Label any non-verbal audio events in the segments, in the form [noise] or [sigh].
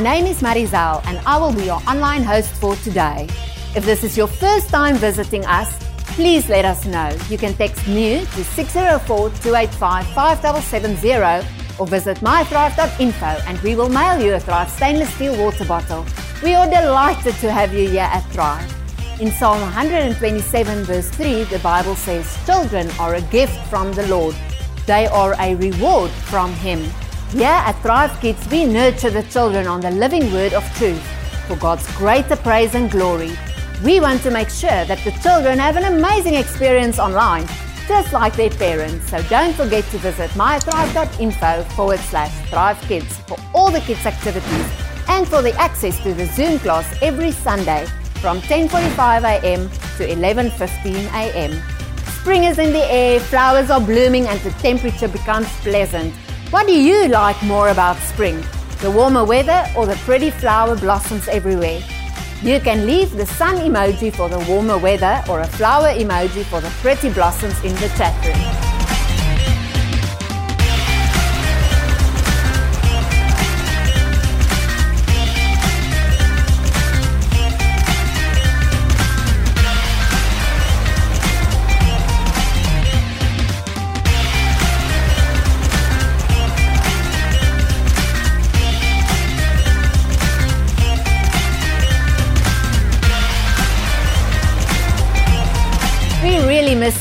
My name is Marizelle and I will be your online host for today. If this is your first time visiting us, please let us know. You can text NEW to 604-285-5770 or visit mythrive.info and we will mail you a Thrive stainless steel water bottle. We are delighted to have you here at Thrive. In Psalm 127 verse 3, the Bible says, Children are a gift from the Lord. They are a reward from Him. Here at Thrive Kids, we nurture the children on the living word of truth for God's greater praise and glory. We want to make sure that the children have an amazing experience online, just like their parents. So don't forget to visit mythrive.info forward slash Thrive Kids for all the kids' activities and for the access to the Zoom class every Sunday from 10:45 a.m. to 11:15 a.m. Spring is in the air, flowers are blooming and the temperature becomes pleasant. What do you like more about spring? The warmer weather or the pretty flower blossoms everywhere? You can leave the sun emoji for the warmer weather or a flower emoji for the pretty blossoms in the chat room.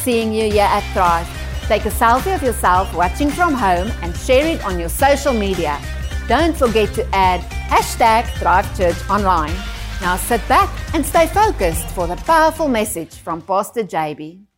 Seeing you here at Thrive. Take a selfie of yourself watching from home and share it on your social media. Don't forget to add hashtag Thrive Church Online. Now sit back and stay focused for the powerful message from Pastor JB.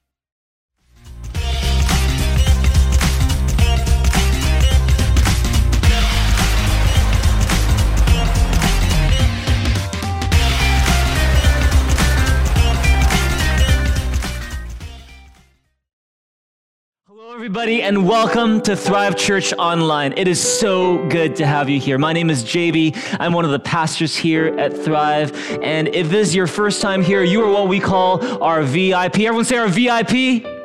Everybody, and welcome to Thrive Church Online. It is so good to have you here. My name is JB. I'm one of the pastors here at Thrive. And if this is your first time here, you are what we call our VIP. Everyone say our VIP.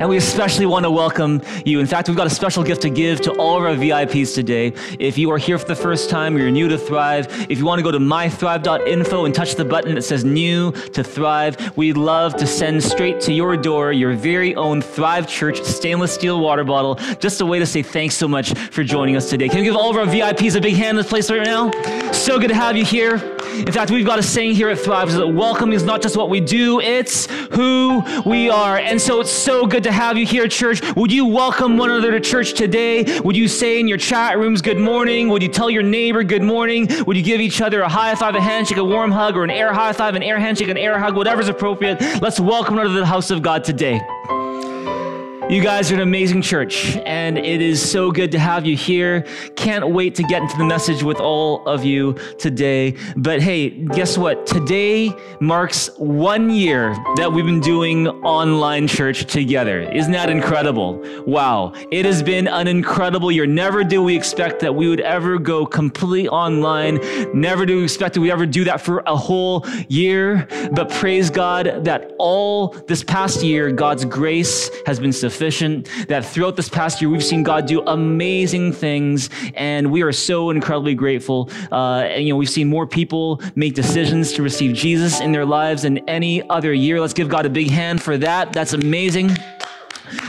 And we especially want to welcome you. In fact, we've got a special gift to give to all of our VIPs today. If you are here for the first time, or you're new to Thrive, if you want to go to mythrive.info and touch the button that says new to Thrive, we'd love to send straight to your door your very own Thrive Church stainless steel water bottle. Just a way to say thanks so much for joining us today. Can we give all of our VIPs a big hand in this place right now? So good to have you here. In fact, we've got a saying here at Thrive that welcome is not just what we do, it's who we are. And so it's so good to have you here, church. Would you welcome one another to church today? Would you say in your chat rooms, good morning? Would you tell your neighbor good morning? Would you give each other a high five, a handshake, a warm hug, or an air high five, an air handshake, an air hug, whatever's appropriate? Let's welcome one another to the house of God today. You guys are an amazing church, and it is so good to have you here. Can't wait to get into the message with all of you today. But hey, guess what? Today marks one year that we've been doing online church together. Isn't that incredible? Wow. It has been an incredible year. Never do we expect that we would ever go completely online. Never do we expect that we ever do that for a whole year. But praise God that all this past year, God's grace has been sufficient sufficient, that throughout this past year, we've seen God do amazing things, and we are so incredibly grateful. Uh, and, you know, we've seen more people make decisions to receive Jesus in their lives than any other year. Let's give God a big hand for that. That's amazing.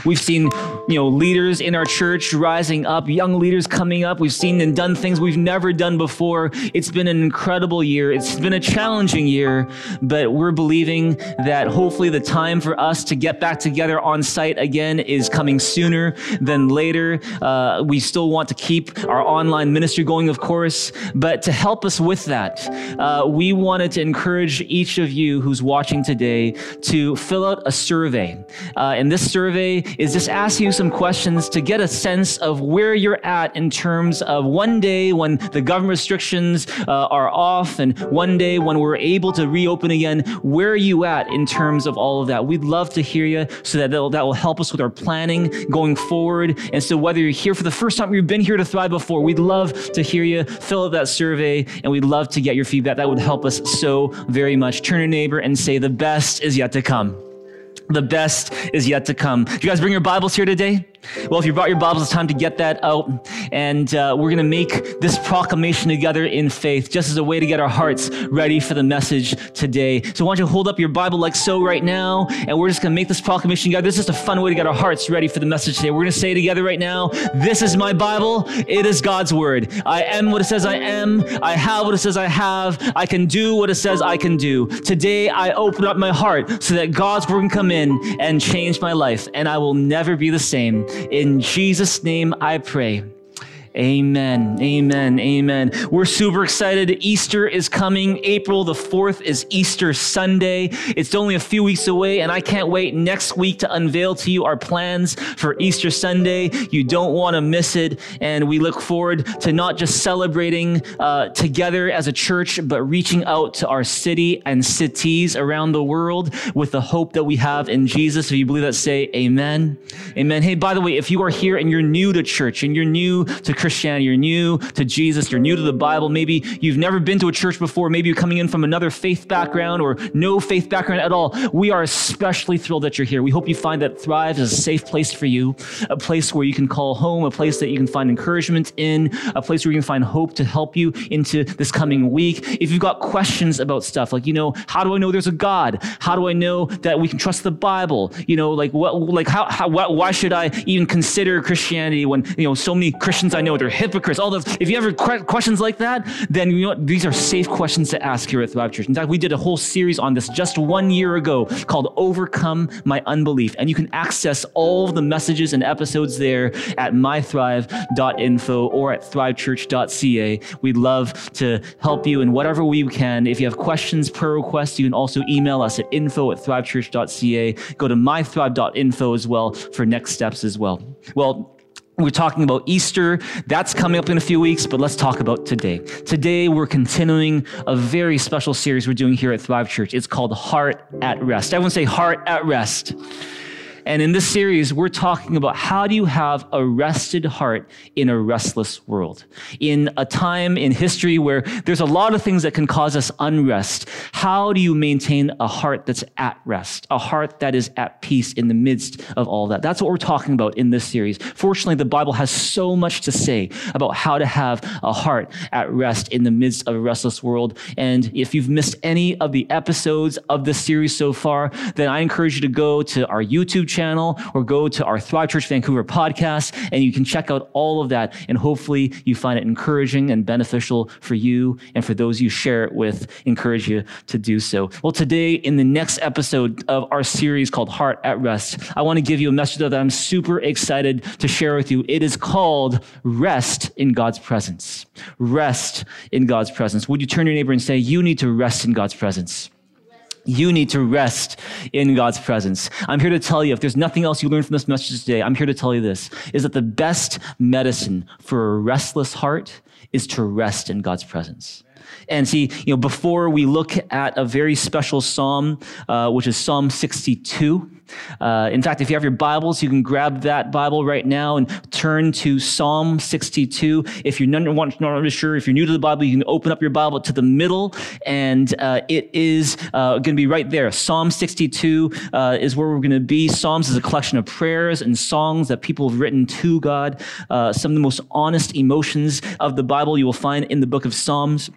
We've seen, you know, leaders in our church rising up, young leaders coming up. We've seen and done things we've never done before. It's been an incredible year. It's been a challenging year, but we're believing that hopefully the time for us to get back together on site again is coming sooner than later. Uh, we still want to keep our online ministry going, of course, but to help us with that, uh, we wanted to encourage each of you who's watching today to fill out a survey. Uh, and this survey today is just ask you some questions to get a sense of where you're at in terms of one day when the government restrictions uh, are off and one day when we're able to reopen again, where are you at in terms of all of that? We'd love to hear you so that that will help us with our planning going forward. And so whether you're here for the first time you've been here to Thrive before, we'd love to hear you fill out that survey and we'd love to get your feedback. That would help us so very much. Turn your neighbor and say the best is yet to come. The best is yet to come. Do you guys bring your Bibles here today? Well, if you brought your Bibles, it's time to get that out. And uh, we're going to make this proclamation together in faith, just as a way to get our hearts ready for the message today. So, why don't you hold up your Bible like so right now? And we're just going to make this proclamation together. This is just a fun way to get our hearts ready for the message today. We're going to say together right now This is my Bible. It is God's Word. I am what it says I am. I have what it says I have. I can do what it says I can do. Today, I open up my heart so that God's Word can come in and change my life, and I will never be the same. In Jesus' name I pray. Amen. Amen. Amen. We're super excited. Easter is coming. April the 4th is Easter Sunday. It's only a few weeks away, and I can't wait next week to unveil to you our plans for Easter Sunday. You don't want to miss it. And we look forward to not just celebrating uh, together as a church, but reaching out to our city and cities around the world with the hope that we have in Jesus. If you believe that, say amen. Amen. Hey, by the way, if you are here and you're new to church and you're new to Christianity, you're new to Jesus, you're new to the Bible, maybe you've never been to a church before, maybe you're coming in from another faith background or no faith background at all, we are especially thrilled that you're here. We hope you find that Thrive is a safe place for you, a place where you can call home, a place that you can find encouragement in, a place where you can find hope to help you into this coming week. If you've got questions about stuff, like, you know, how do I know there's a God? How do I know that we can trust the Bible? You know, like, what, like, how, how why should I even consider Christianity when, you know, so many Christians I know know they're hypocrites. All those. If you ever questions like that, then you know these are safe questions to ask here at Thrive Church. In fact, we did a whole series on this just one year ago called "Overcome My Unbelief," and you can access all the messages and episodes there at mythrive.info or at thrivechurch.ca. We'd love to help you in whatever we can. If you have questions, prayer requests, you can also email us at info at thrivechurch.ca. Go to mythrive.info as well for next steps as well. Well, we're talking about Easter. That's coming up in a few weeks, but let's talk about today. Today, we're continuing a very special series we're doing here at Thrive Church. It's called Heart at Rest. Everyone say Heart at Rest. And in this series, we're talking about how do you have a rested heart in a restless world? In a time in history where there's a lot of things that can cause us unrest, how do you maintain a heart that's at rest, a heart that is at peace in the midst of all that? That's what we're talking about in this series. Fortunately, the Bible has so much to say about how to have a heart at rest in the midst of a restless world. And if you've missed any of the episodes of this series so far, then I encourage you to go to our YouTube channel or go to our Thrive Church Vancouver podcast and you can check out all of that. And hopefully you find it encouraging and beneficial for you and for those you share it with, encourage you to do so. Well, today in the next episode of our series called Heart at Rest, I want to give you a message that I'm super excited to share with you. It is called Rest in God's Presence. Rest in God's presence. Would you turn your neighbor and say, You need to rest in God's presence? You need to rest in God's presence. I'm here to tell you, if there's nothing else you learn from this message today, I'm here to tell you this is that the best medicine for a restless heart is to rest in God's presence. And see, you know, before we look at a very special psalm, uh, which is Psalm 62. Uh, in fact, if you have your Bibles, you can grab that Bible right now and turn to Psalm 62. If you're not, not sure, if you're new to the Bible, you can open up your Bible to the middle, and uh, it is uh, going to be right there. Psalm 62 uh, is where we're going to be. Psalms is a collection of prayers and songs that people have written to God. Uh, some of the most honest emotions of the Bible you will find in the book of Psalms.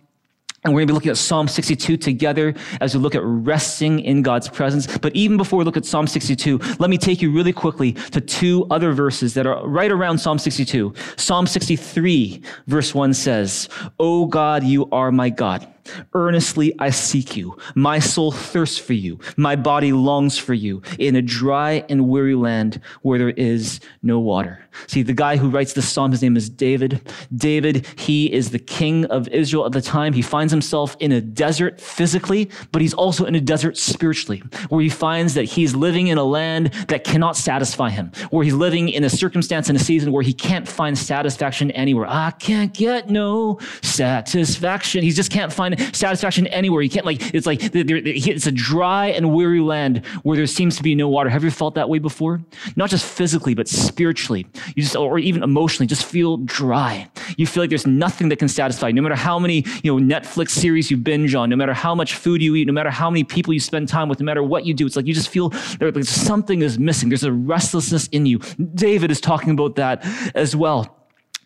And we're going to be looking at Psalm 62 together as we look at resting in God's presence. But even before we look at Psalm 62, let me take you really quickly to two other verses that are right around Psalm 62. Psalm 63, verse 1 says, O God, you are my God. Earnestly I seek you. My soul thirsts for you. My body longs for you in a dry and weary land where there is no water. See, the guy who writes this psalm, his name is David. David, he is the king of Israel at the time. He finds himself in a desert physically, but he's also in a desert spiritually, where he finds that he's living in a land that cannot satisfy him, where he's living in a circumstance and a season where he can't find satisfaction anywhere. I can't get no satisfaction. He just can't find find satisfaction anywhere. You can't like, it's like, it's a dry and weary land where there seems to be no water. Have you felt that way before? Not just physically, but spiritually. You just, or even emotionally, just feel dry. You feel like there's nothing that can satisfy. No matter how many, you know, Netflix series you binge on, no matter how much food you eat, no matter how many people you spend time with, no matter what you do, it's like you just feel like something is missing. There's a restlessness in you. David is talking about that as well.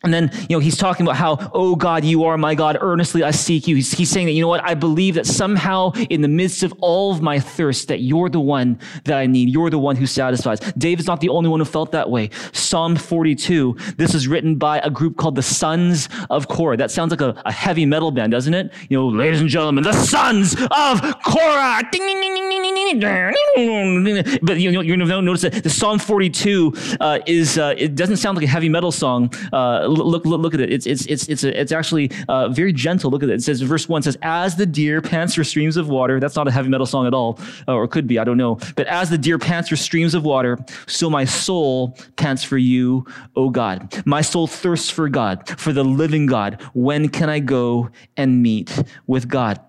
And then, you know, he's talking about how, oh God, you are my God. Earnestly I seek you. He's, he's, saying that, you know what? I believe that somehow in the midst of all of my thirst, that you're the one that I need. You're the one who satisfies. David's not the only one who felt that way. Psalm 42, this is written by a group called the Sons of Korah. That sounds like a, a heavy metal band, doesn't it? You know, ladies and gentlemen, the Sons of Korah. But you know, you're going to notice that the Psalm 42 uh, is, uh, it doesn't sound like a heavy metal song. Uh, look, look, look at it. It's, it's, it's, it's, a, it's actually uh, very gentle. Look at it. It says, verse 1 says, As the deer pants for streams of water. That's not a heavy metal song at all, uh, or could be, I don't know. But as the deer pants for streams of water, so my soul pants for you, O God. My soul thirsts for God, for the living God. When can I go and meet with God?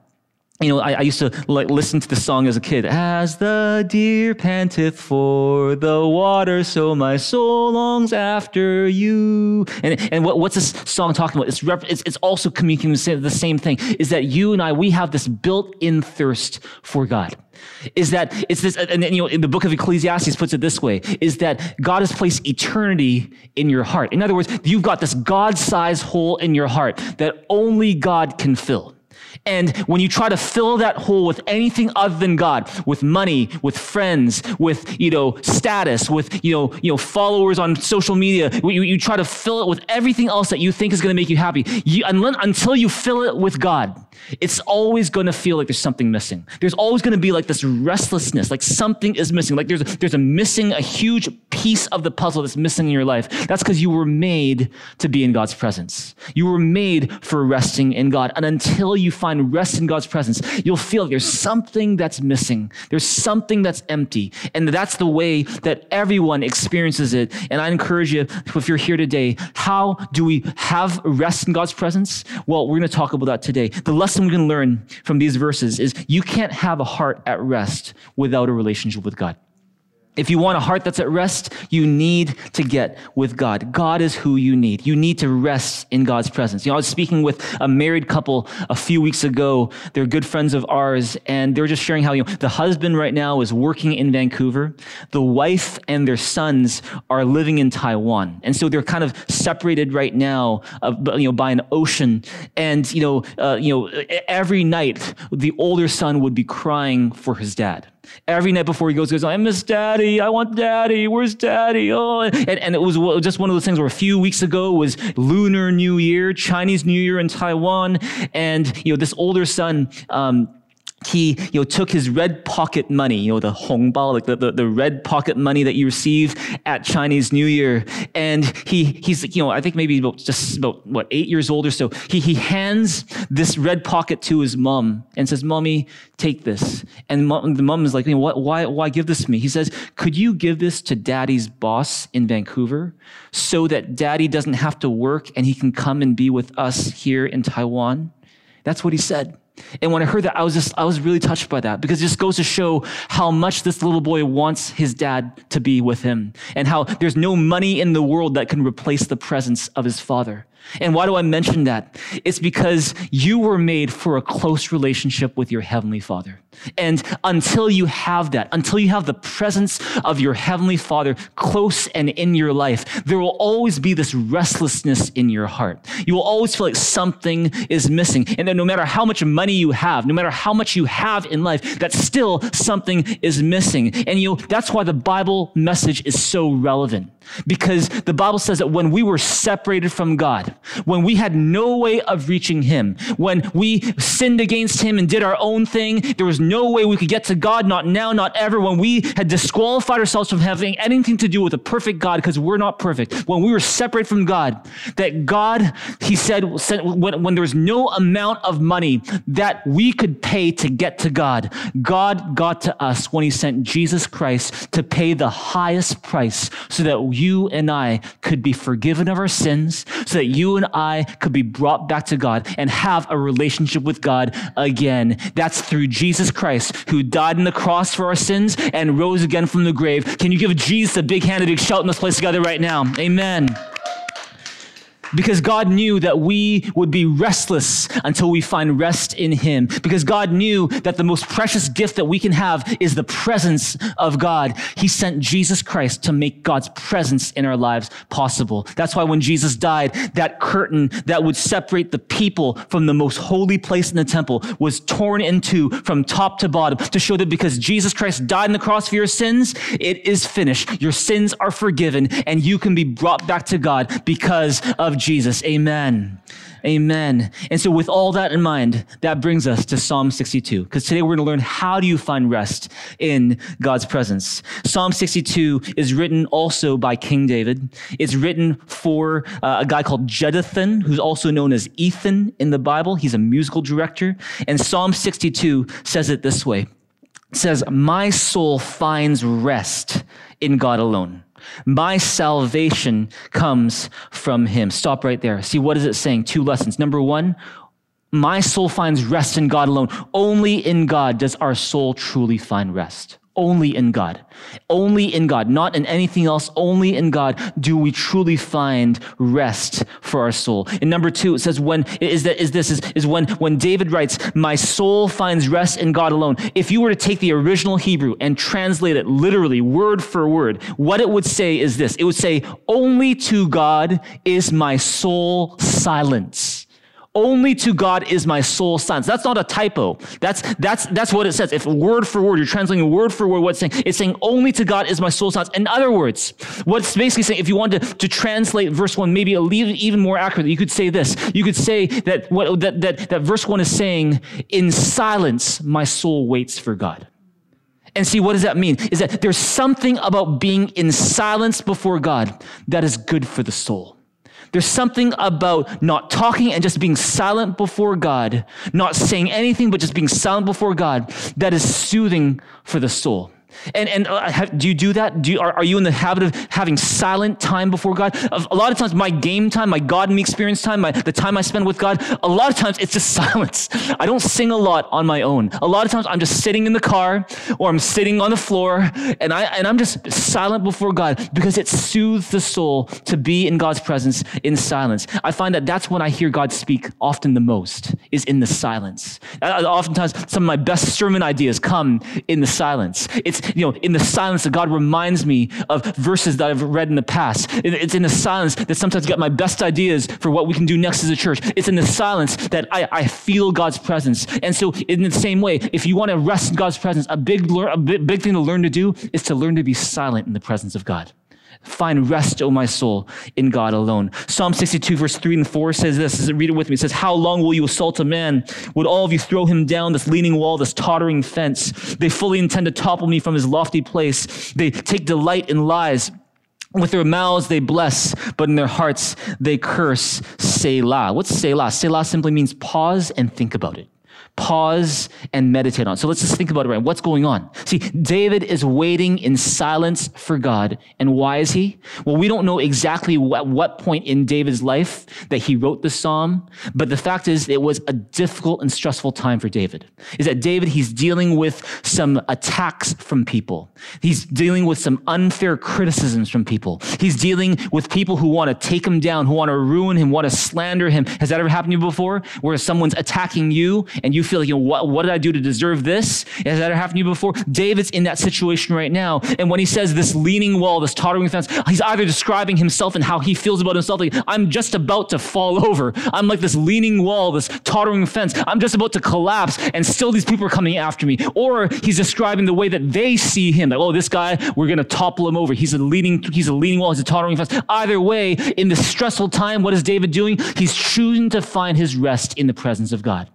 You know, I, I, used to like listen to the song as a kid. As the deer panteth for the water, so my soul longs after you. And and what, what's this song talking about? It's, rep, it's, it's also communicating the same thing. Is that you and I we have this built-in thirst for God. Is that it's this? And you know, in the book of Ecclesiastes puts it this way: is that God has placed eternity in your heart. In other words, you've got this God-sized hole in your heart that only God can fill. And when you try to fill that hole with anything other than God, with money, with friends, with, you know, status, with, you know, you know, followers on social media, you, you try to fill it with everything else that you think is going to make you happy. You, until you fill it with God, it's always going to feel like there's something missing. There's always going to be like this restlessness, like something is missing. Like there's, there's a missing, a huge piece of the puzzle that's missing in your life. That's because you were made to be in God's presence. You were made for resting in God. And until you find rest in God's presence, you'll feel there's something that's missing. There's something that's empty. And that's the way that everyone experiences it. And I encourage you, if you're here today, how do we have rest in God's presence? Well, we're going to talk about that today. The lesson we can learn from these verses is you can't have a heart at rest without a relationship with God. If you want a heart that's at rest, you need to get with God. God is who you need. You need to rest in God's presence. You know, I was speaking with a married couple a few weeks ago. They're good friends of ours, and they were just sharing how, you know, the husband right now is working in Vancouver. The wife and their sons are living in Taiwan. And so they're kind of separated right now, uh, you know, by an ocean. And, you know, uh, you know, every night the older son would be crying for his dad Every night before he goes, goes, I miss daddy. I want daddy. Where's daddy? Oh, and, and it was just one of those things where a few weeks ago was Lunar New Year, Chinese New Year in Taiwan. And, you know, this older son, um, he you know took his red pocket money you know the hongbao like the, the, the, red pocket money that you receive at chinese new year. And he he's you know i think maybe about just about what eight years old or so. He he hands this red pocket to his mom and says mommy take this. And mom, the mom is like you know, what, why why give this to me? He says could you give this to daddy's boss in vancouver so that daddy doesn't have to work and he can come and be with us here in taiwan? That's what he said and when I heard that, I was just, I was really touched by that because it just goes to show how much this little boy wants his dad to be with him and how there's no money in the world that can replace the presence of his father. And why do I mention that? It's because you were made for a close relationship with your Heavenly Father. And until you have that, until you have the presence of your Heavenly Father close and in your life, there will always be this restlessness in your heart. You will always feel like something is missing. And then no matter how much money you have, no matter how much you have in life, that still something is missing. And you know, that's why the Bible message is so relevant. Because the Bible says that when we were separated from God, when we had no way of reaching Him, when we sinned against Him and did our own thing, there was no way we could get to God, not now, not ever. When we had disqualified ourselves from having anything to do with a perfect God because we're not perfect, when we were separated from God, that God, He said, when, when there was no amount of money that we could pay to get to God, God got to us when He sent Jesus Christ to pay the highest price so that you and I could be forgiven of our sins, so that you and I could be brought back to God and have a relationship with God again. That's through Jesus Christ, who died on the cross for our sins and rose again from the grave. Can you give Jesus a big hand, a big shout in this place together right now? Amen because God knew that we would be restless until we find rest in Him. Because God knew that the most precious gift that we can have is the presence of God. He sent Jesus Christ to make God's presence in our lives possible. That's why when Jesus died, that curtain that would separate the people from the most holy place in the temple was torn in two from top to bottom to show that because Jesus Christ died on the cross for your sins, it is finished. Your sins are forgiven and you can be brought back to God because of Jesus. Amen. Amen. And so, with all that in mind, that brings us to Psalm 62, because today we're going to learn how do you find rest in God's presence. Psalm 62 is written also by King David. It's written for uh, a guy called Jeduthun, who's also known as Ethan in the Bible. He's a musical director. And Psalm 62 says it this way it says, My soul finds rest in God alone. My salvation comes from him. Stop right there. See, what is it saying? Two lessons. Number one, my soul finds rest in God alone. Only in God does our soul truly find rest. Only in God. Only in God, not in anything else. Only in God do we truly find rest for our soul. And number two, it says when is that is this is, is when when David writes, My soul finds rest in God alone. If you were to take the original Hebrew and translate it literally, word for word, what it would say is this. It would say, Only to God is my soul silence. Only to God is my soul silence. That's not a typo. That's, that's, that's what it says. If word for word, you're translating word for word, what's saying? It's saying only to God is my soul silence. In other words, what's basically saying, if you wanted to, to translate verse one, maybe even more accurately, you could say this. You could say that what, that, that, that verse one is saying, in silence, my soul waits for God. And see, what does that mean? Is that there's something about being in silence before God that is good for the soul. There's something about not talking and just being silent before God, not saying anything, but just being silent before God that is soothing for the soul. And, and uh, have, do you do that? Do you, are, are you in the habit of having silent time before God? A lot of times, my game time, my God and me experience time, my, the time I spend with God, a lot of times it's just [laughs] silence. I don't sing a lot on my own. A lot of times I'm just sitting in the car or I'm sitting on the floor and, I, and I'm just silent before God because it soothes the soul to be in God's presence in silence. I find that that's when I hear God speak often the most, is in the silence. Uh, oftentimes, some of my best sermon ideas come in the silence. It's you know, in the silence that God reminds me of verses that I've read in the past. It's in the silence that sometimes I get my best ideas for what we can do next as a church. It's in the silence that I, I feel God's presence. And so, in the same way, if you want to rest in God's presence, a big, a big thing to learn to do is to learn to be silent in the presence of God. Find rest, O my soul, in God alone. Psalm 62, verse 3 and 4 says this. Read it with me. It says, How long will you assault a man? Would all of you throw him down this leaning wall, this tottering fence? They fully intend to topple me from his lofty place. They take delight in lies. With their mouths they bless, but in their hearts they curse. Selah. What's Selah? Selah simply means pause and think about it pause and meditate on. So let's just think about it right. What's going on? See, David is waiting in silence for God. And why is he? Well, we don't know exactly what, what point in David's life that he wrote the psalm, but the fact is it was a difficult and stressful time for David. Is that David, he's dealing with some attacks from people. He's dealing with some unfair criticisms from people. He's dealing with people who want to take him down, who want to ruin him, want to slander him. Has that ever happened to you before? Where someone's attacking you and you feel like, you know, what, what did I do to deserve this? Has that happened to you before? David's in that situation right now. And when he says this leaning wall, this tottering fence, he's either describing himself and how he feels about himself. Like, I'm just about to fall over. I'm like this leaning wall, this tottering fence. I'm just about to collapse. And still these people are coming after me. Or he's describing the way that they see him. Like, oh, this guy, we're going to topple him over. He's a leaning, he's a leaning wall. He's a tottering fence. Either way, in this stressful time, what is David doing? He's choosing to find his rest in the presence of God.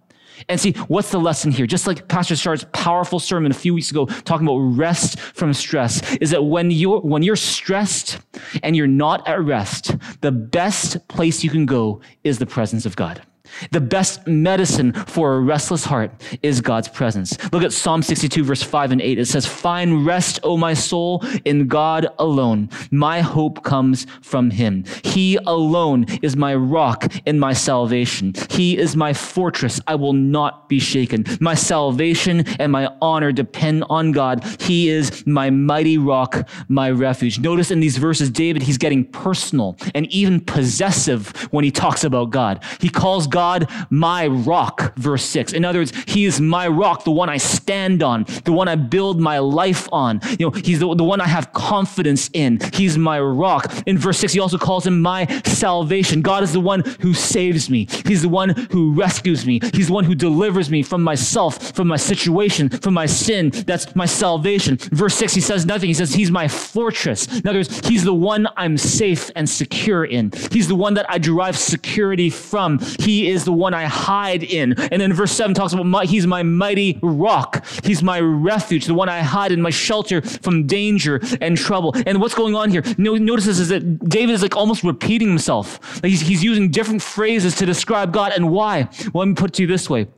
And see, what's the lesson here? Just like Pastor Shard's powerful sermon a few weeks ago talking about rest from stress, is that when you're, when you're stressed and you're not at rest, the best place you can go is the presence of God. The best medicine for a restless heart is God's presence. Look at Psalm 62, verse 5 and 8. It says, Find rest, O my soul, in God alone. My hope comes from him. He alone is my rock and my salvation. He is my fortress. I will not be shaken. My salvation and my honor depend on God. He is my mighty rock, my refuge. Notice in these verses, David, he's getting personal and even possessive when he talks about God. He calls God my rock, verse 6. In other words, He is my rock, the one I stand on, the one I build my life on. You know, He's the, the one I have confidence in. He's my rock. In verse 6, He also calls Him my salvation. God is the one who saves me, He's the one who rescues me, He's the one who delivers me from myself, from my situation, from my sin. That's my salvation. Verse 6, He says nothing. He says, He's my fortress. In other words, He's the one I'm safe and secure in. He's the one that I derive security from. He is the one I hide in. And then verse 7 talks about my, he's my mighty rock. He's my refuge, the one I hide in, my shelter from danger and trouble. And what's going on here? Notice this is that David is like almost repeating himself. Like he's, he's using different phrases to describe God. And why? Well, let me put it to you this way.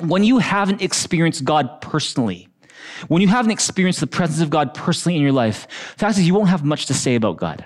When you haven't experienced God personally, when you haven't experienced the presence of God personally in your life, the fact is you won't have much to say about God.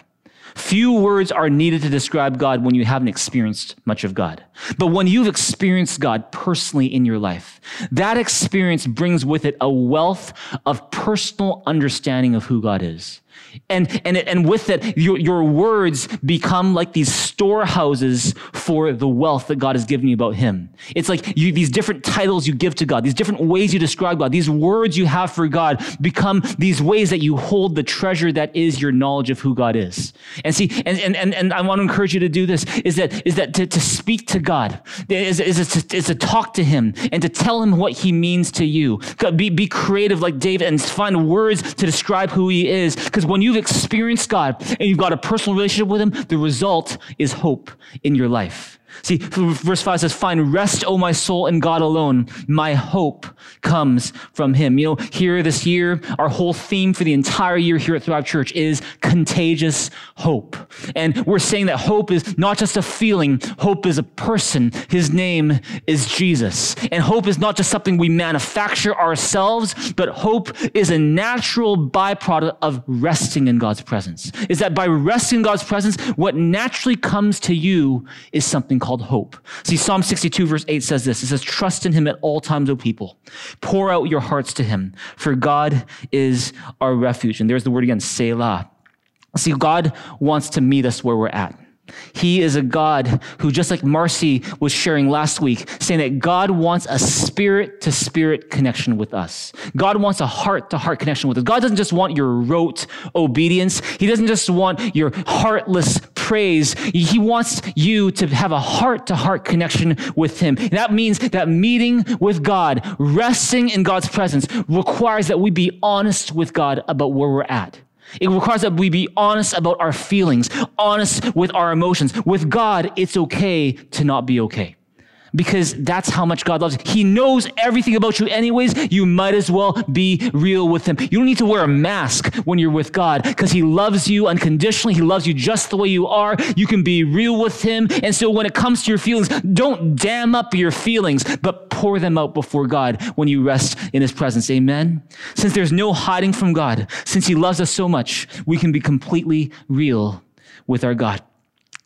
Few words are needed to describe God when you haven't experienced much of God. But when you've experienced God personally in your life, that experience brings with it a wealth of personal understanding of who God is. And, and, and with it, your, your words become like these storehouses for the wealth that God has given you about Him. It's like you, these different titles you give to God, these different ways you describe God, these words you have for God become these ways that you hold the treasure that is your knowledge of who God is. And see, and, and, and, and I want to encourage you to do this, is that, is that to, to speak to God, is, is, is, to, is to talk to Him and to tell Him what He means to you. Be, be creative like David and find words to describe who He is. Because when you've experienced God and you've got a personal relationship with Him, the result is hope in your life. See, verse 5 says, Find rest, O my soul, in God alone. My hope comes from Him. You know, here this year, our whole theme for the entire year here at Thrive Church is contagious hope. And we're saying that hope is not just a feeling, hope is a person. His name is Jesus. And hope is not just something we manufacture ourselves, but hope is a natural byproduct of resting in God's presence. Is that by resting in God's presence, what naturally comes to you is something called called hope. See, Psalm 62, verse 8 says this It says, Trust in him at all times, O people. Pour out your hearts to him, for God is our refuge. And there's the word again, Selah. See, God wants to meet us where we're at. He is a God who, just like Marcy was sharing last week, saying that God wants a spirit to spirit connection with us. God wants a heart to heart connection with us. God doesn't just want your rote obedience. He doesn't just want your heartless praise. He wants you to have a heart to heart connection with Him. And that means that meeting with God, resting in God's presence, requires that we be honest with God about where we're at. It requires that we be honest about our feelings, honest with our emotions. With God, it's okay to not be okay because that's how much God loves you. He knows everything about you anyways. You might as well be real with him. You don't need to wear a mask when you're with God because he loves you unconditionally. He loves you just the way you are. You can be real with him. And so when it comes to your feelings, don't dam up your feelings, but pour them out before God when you rest in his presence. Amen. Since there's no hiding from God, since he loves us so much, we can be completely real with our God.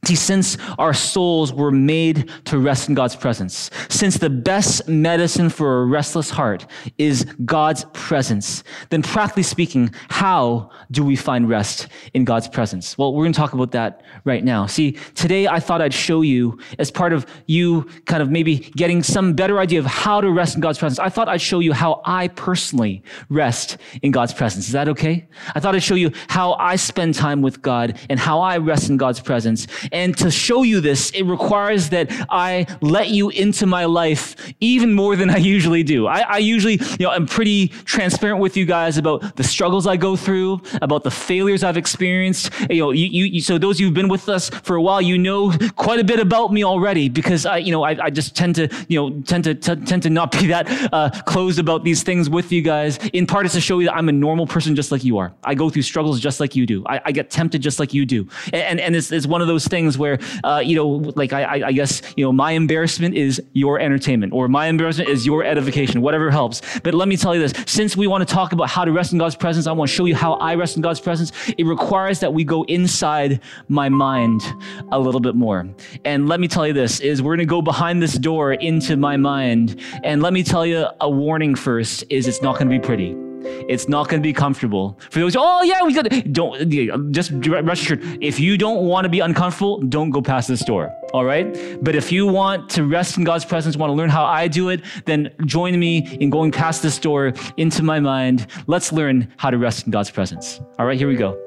See, since our souls were made to rest in God's presence, since the best medicine for a restless heart is God's presence, then practically speaking, how do we find rest in God's presence? Well, we're going to talk about that right now. See, today I thought I'd show you, as part of you kind of maybe getting some better idea of how to rest in God's presence, I thought I'd show you how I personally rest in God's presence. Is that okay? I thought I'd show you how I spend time with God and how I rest in God's presence. And to show you this, it requires that I let you into my life even more than I usually do. I, I usually, you know, I'm pretty transparent with you guys about the struggles I go through, about the failures I've experienced. You know, you, you, so those who've been with us for a while, you know quite a bit about me already because I, you know, I, I just tend to, you know, tend to, t- tend to not be that uh, closed about these things with you guys. In part, it's to show you that I'm a normal person just like you are. I go through struggles just like you do. I, I get tempted just like you do. And, and, and it's, it's one of those things things where, uh, you know, like I, I, I guess, you know, my embarrassment is your entertainment or my embarrassment is your edification, whatever helps. But let me tell you this since we want to talk about how to rest in God's presence, I want to show you how I rest in God's presence. It requires that we go inside my mind a little bit more. And let me tell you this is we're going to go behind this door into my mind. And let me tell you a warning first is it's not going to be pretty. It's not going to be comfortable. For those, oh yeah, we got don't just rest assured. If you don't want to be uncomfortable, don't go past this door. All right. But if you want to rest in God's presence, want to learn how I do it, then join me in going past this door into my mind. Let's learn how to rest in God's presence. All right, here we go.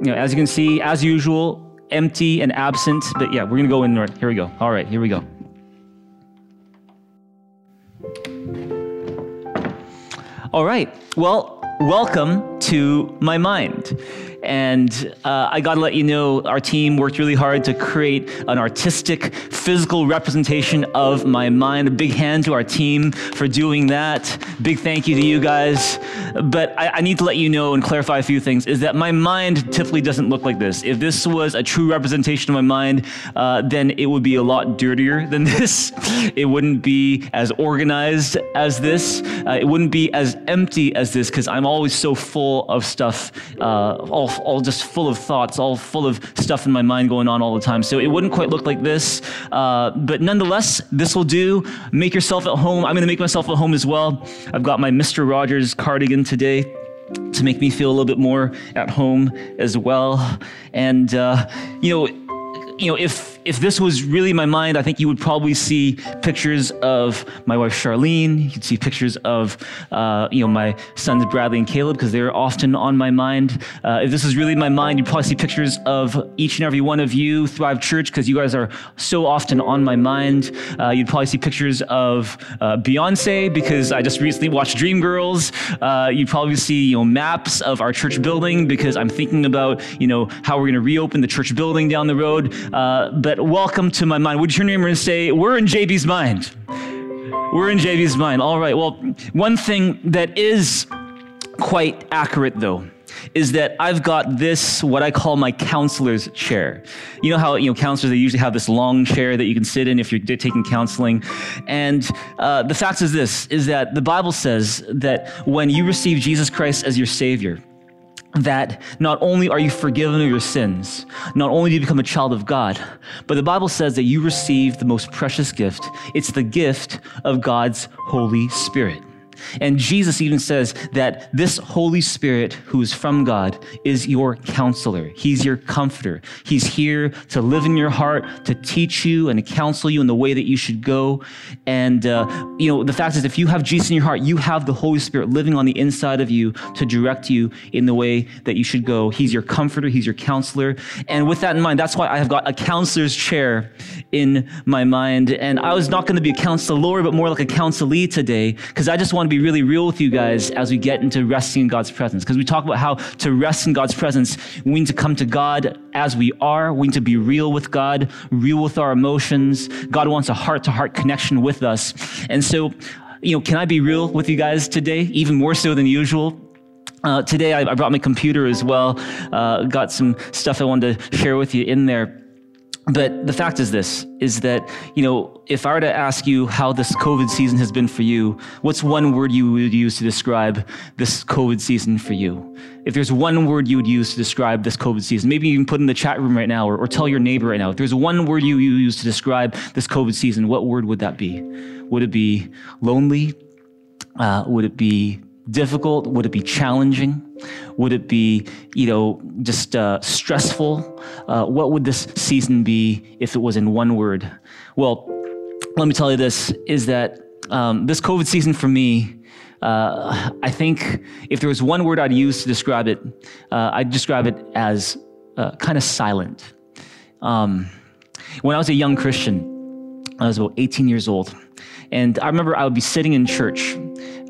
You know, as you can see, as usual, empty and absent. But yeah, we're gonna go in. Here we go. All right, here we go. All right. Well, welcome to my mind. And uh, I got to let you know, our team worked really hard to create an artistic, physical representation of my mind. A big hand to our team for doing that. Big thank you to you guys. But I, I need to let you know and clarify a few things is that my mind typically doesn't look like this. If this was a true representation of my mind, uh, then it would be a lot dirtier [laughs] than this. It wouldn't be as organized as this. Uh, it wouldn't be as empty as this because I'm always so full of stuff, uh, all all just full of thoughts, all full of stuff in my mind going on all the time. So it wouldn't quite look like this. Uh, but nonetheless, this will do. Make yourself at home. I'm going to make myself at home as well. I've got my Mr. Rogers cardigan today to make me feel a little bit more at home as well. And, uh, you know, you know, if if this was really my mind, I think you would probably see pictures of my wife Charlene. You'd see pictures of, uh, you know, my sons Bradley and Caleb because they're often on my mind. Uh, if this is really my mind, you'd probably see pictures of each and every one of you, Thrive Church, because you guys are so often on my mind. Uh, you'd probably see pictures of uh, Beyonce because I just recently watched Dreamgirls. Uh, you'd probably see, you know, maps of our church building because I'm thinking about, you know, how we're going to reopen the church building down the road. Uh, but welcome to my mind. Would you turn your neighbor and say, We're in JB's mind? We're in JB's mind. All right. Well, one thing that is quite accurate, though, is that I've got this, what I call my counselor's chair. You know how, you know, counselors, they usually have this long chair that you can sit in if you're taking counseling. And uh, the fact is this, is that the Bible says that when you receive Jesus Christ as your Savior, that not only are you forgiven of your sins, not only do you become a child of God, but the Bible says that you receive the most precious gift. It's the gift of God's Holy Spirit. And Jesus even says that this Holy Spirit, who is from God, is your counselor. He's your comforter. He's here to live in your heart, to teach you and to counsel you in the way that you should go. And, uh, you know, the fact is, if you have Jesus in your heart, you have the Holy Spirit living on the inside of you to direct you in the way that you should go. He's your comforter. He's your counselor. And with that in mind, that's why I have got a counselor's chair in my mind. And I was not going to be a counselor, but more like a counselee today, because I just want to be really real with you guys as we get into resting in God's presence. Because we talk about how to rest in God's presence, we need to come to God as we are. We need to be real with God, real with our emotions. God wants a heart to heart connection with us. And so, you know, can I be real with you guys today, even more so than usual? Uh, today, I, I, brought my computer as well. Uh, got some stuff I wanted to share with you in there. But the fact is this is that, you know, if I were to ask you how this COVID season has been for you, what's one word you would use to describe this COVID season for you? If there's one word you would use to describe this COVID season, maybe you can put in the chat room right now or, or tell your neighbor right now. If there's one word you would use to describe this COVID season, what word would that be? Would it be lonely? Uh, would it be difficult? Would it be challenging? Would it be, you know, just uh, stressful? Uh, what would this season be if it was in one word? Well, let me tell you this: is that um, this COVID season for me, uh, I think if there was one word I'd use to describe it, uh, I'd describe it as uh, kind of silent. Um, when I was a young Christian, I was about 18 years old, and I remember I would be sitting in church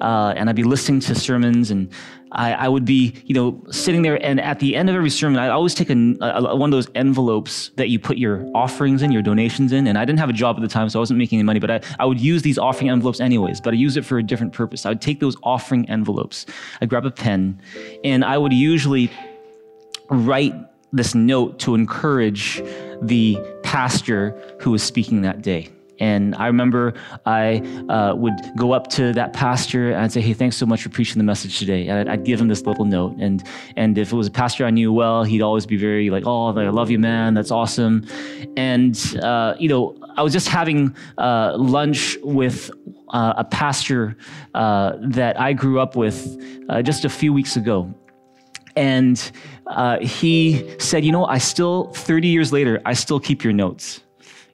uh, and I'd be listening to sermons and I, I, would be, you know, sitting there, and at the end of every sermon, I'd always take a, a, one of those envelopes that you put your offerings in, your donations in. And I didn't have a job at the time, so I wasn't making any money, but I, I would use these offering envelopes anyways, but I use it for a different purpose. I would take those offering envelopes, I'd grab a pen, and I would usually write this note to encourage the pastor who was speaking that day. And I remember I uh, would go up to that pastor and I'd say, "Hey, thanks so much for preaching the message today." And I'd, I'd, give him this little note. And and if it was a pastor I knew well, he'd always be very like, "Oh, I love you, man. That's awesome." And uh, you know, I was just having uh, lunch with uh, a pastor uh, that I grew up with uh, just a few weeks ago. And he said, You know, I still, 30 years later, I still keep your notes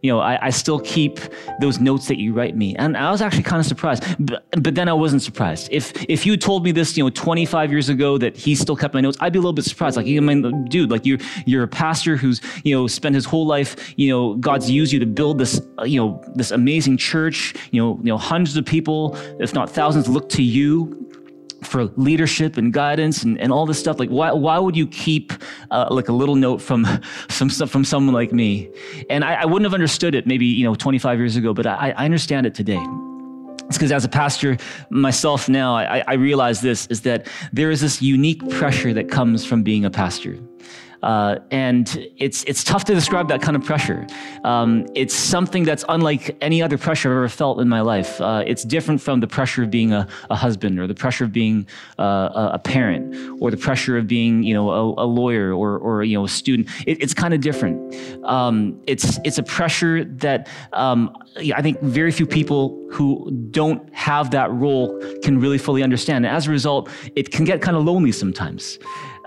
you know, I, I, still keep those notes that you write me. And I was actually kind of surprised, but, but then I wasn't surprised. If if you told me this, you know, 25 years ago that he still kept my notes, I'd be a little bit surprised. Like, I mean, dude, like you're you're a pastor who's you know spent his whole life, you know, God's used you to build this, you know, this amazing church. You know, you know, hundreds of people, if not thousands, look to you for leadership and guidance and, and all this stuff like why, why would you keep uh, like a little note [laughs] from some from someone like me? And I, I, wouldn't have understood it maybe you know 25 years ago but i, I understand it today. It's because as a pastor myself now I, I realize this is that there is this unique pressure that comes from being a pastor uh, and it's, it's tough to describe that kind of pressure. Um, it's something that's unlike any other pressure I've ever felt in my life. Uh, it's different from the pressure of being a, a husband or the pressure of being uh, a parent or the pressure of being, you know, a, a lawyer or, or, you know, a student. It, it's kind of different. Um, it's, it's a pressure that um, I think very few people who don't have that role can really fully understand. And as a result, it can get kind of lonely sometimes.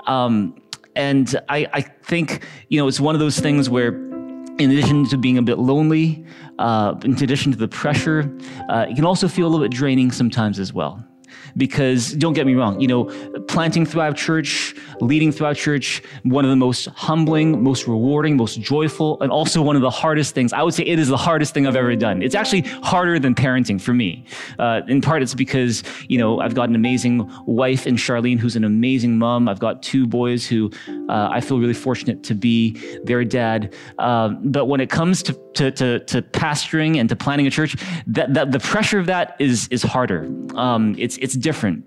Um, and I, I think, you know, it's one of those things where, in addition to being a bit lonely, uh, in addition to the pressure, uh, it can also feel a little bit draining sometimes as well because don't get me wrong, you know, planting Thrive Church, leading Thrive Church, one of the most humbling, most rewarding, most joyful, and also one of the hardest things. I would say it is the hardest thing I've ever done. It's actually harder than parenting for me. Uh, in part, it's because, you know, I've got an amazing wife in Charlene who's an amazing mom. I've got two boys who uh, I feel really fortunate to be their dad. Um, but when it comes to, to, to, to, pastoring and to planning a church, that, that the pressure of that is, is harder. Um, it's, it's different.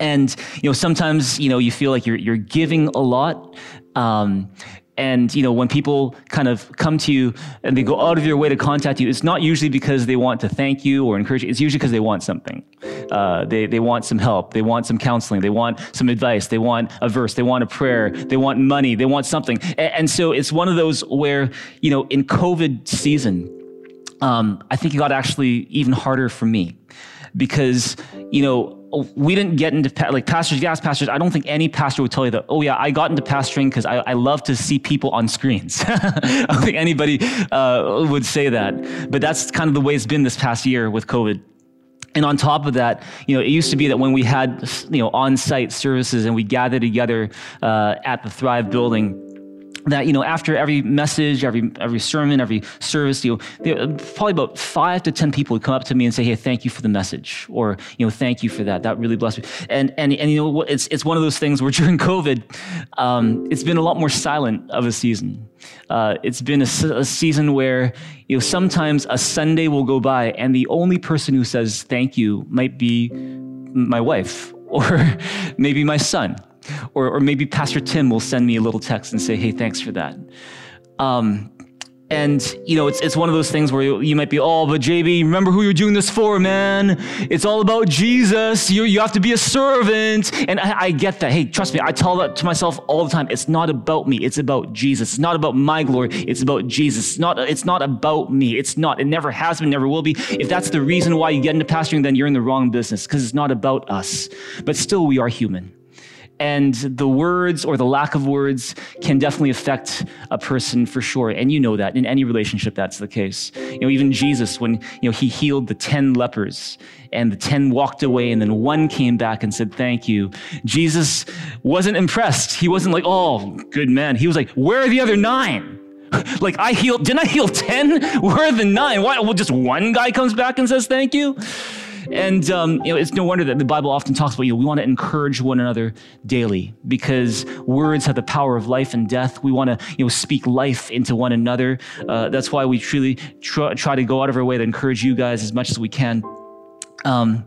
And you know, sometimes you know you feel like you're you're giving a lot, um, and you know when people kind of come to you and they go out of their way to contact you, it's not usually because they want to thank you or encourage you. It's usually because they want something. Uh, they they want some help. They want some counseling. They want some advice. They want a verse. They want a prayer. They want money. They want something. And, and so it's one of those where you know in COVID season, um, I think it got actually even harder for me because you know we didn't get into like pastors gas pastors i don't think any pastor would tell you that oh yeah i got into pastoring because I, I love to see people on screens. [laughs] I don't think anybody uh, would say that. But that's kind of the way it's been this past year with covid. And on top of that, you know, it used to be that when we had, you know, on-site services and we gathered together uh, at the Thrive building, that you know after every message every every sermon every service you know probably about five to ten people would come up to me and say hey thank you for the message or you know thank you for that. That really blessed me. And and and you know it's it's one of those things where [laughs] during covid um, it's been a lot more silent of a season. Uh, it's been a, a season where you know sometimes a sunday will go by and the only person who says thank you might be my wife [laughs] or maybe my son or, or maybe Pastor Tim will send me a little text and say, hey, thanks for that. Um, and you know, it's it's one of those things where you, you, might be, oh, but JB, remember who you're doing this for, man? It's all about Jesus. You you have to be a servant, and I, I, get that. Hey, trust me, I tell that to myself all the time. It's not about me. It's about Jesus. It's not about my glory. It's about Jesus. It's not it's not about me. It's not. It never has been. Never will be. If that's the reason why you get into pastoring, then you're in the wrong business because it's not about us. But still, we are human. And the words or the lack of words can definitely affect a person for sure. And you know that in any relationship, that's the case. You know, even Jesus, when, you know, he healed the 10 lepers and the 10 walked away and then one came back and said, thank you. Jesus wasn't impressed. He wasn't like, oh, good man. He was like, where are the other nine? [laughs] like I healed, didn't I heal 10? Where are the nine? Why? Well, just one guy comes back and says, thank you. And um, you know, it's no wonder that the Bible often talks about you know we want to encourage one another daily because words have the power of life and death. We want to you know speak life into one another. Uh, that's why we truly try, try to go out of our way to encourage you guys as much as we can. Um,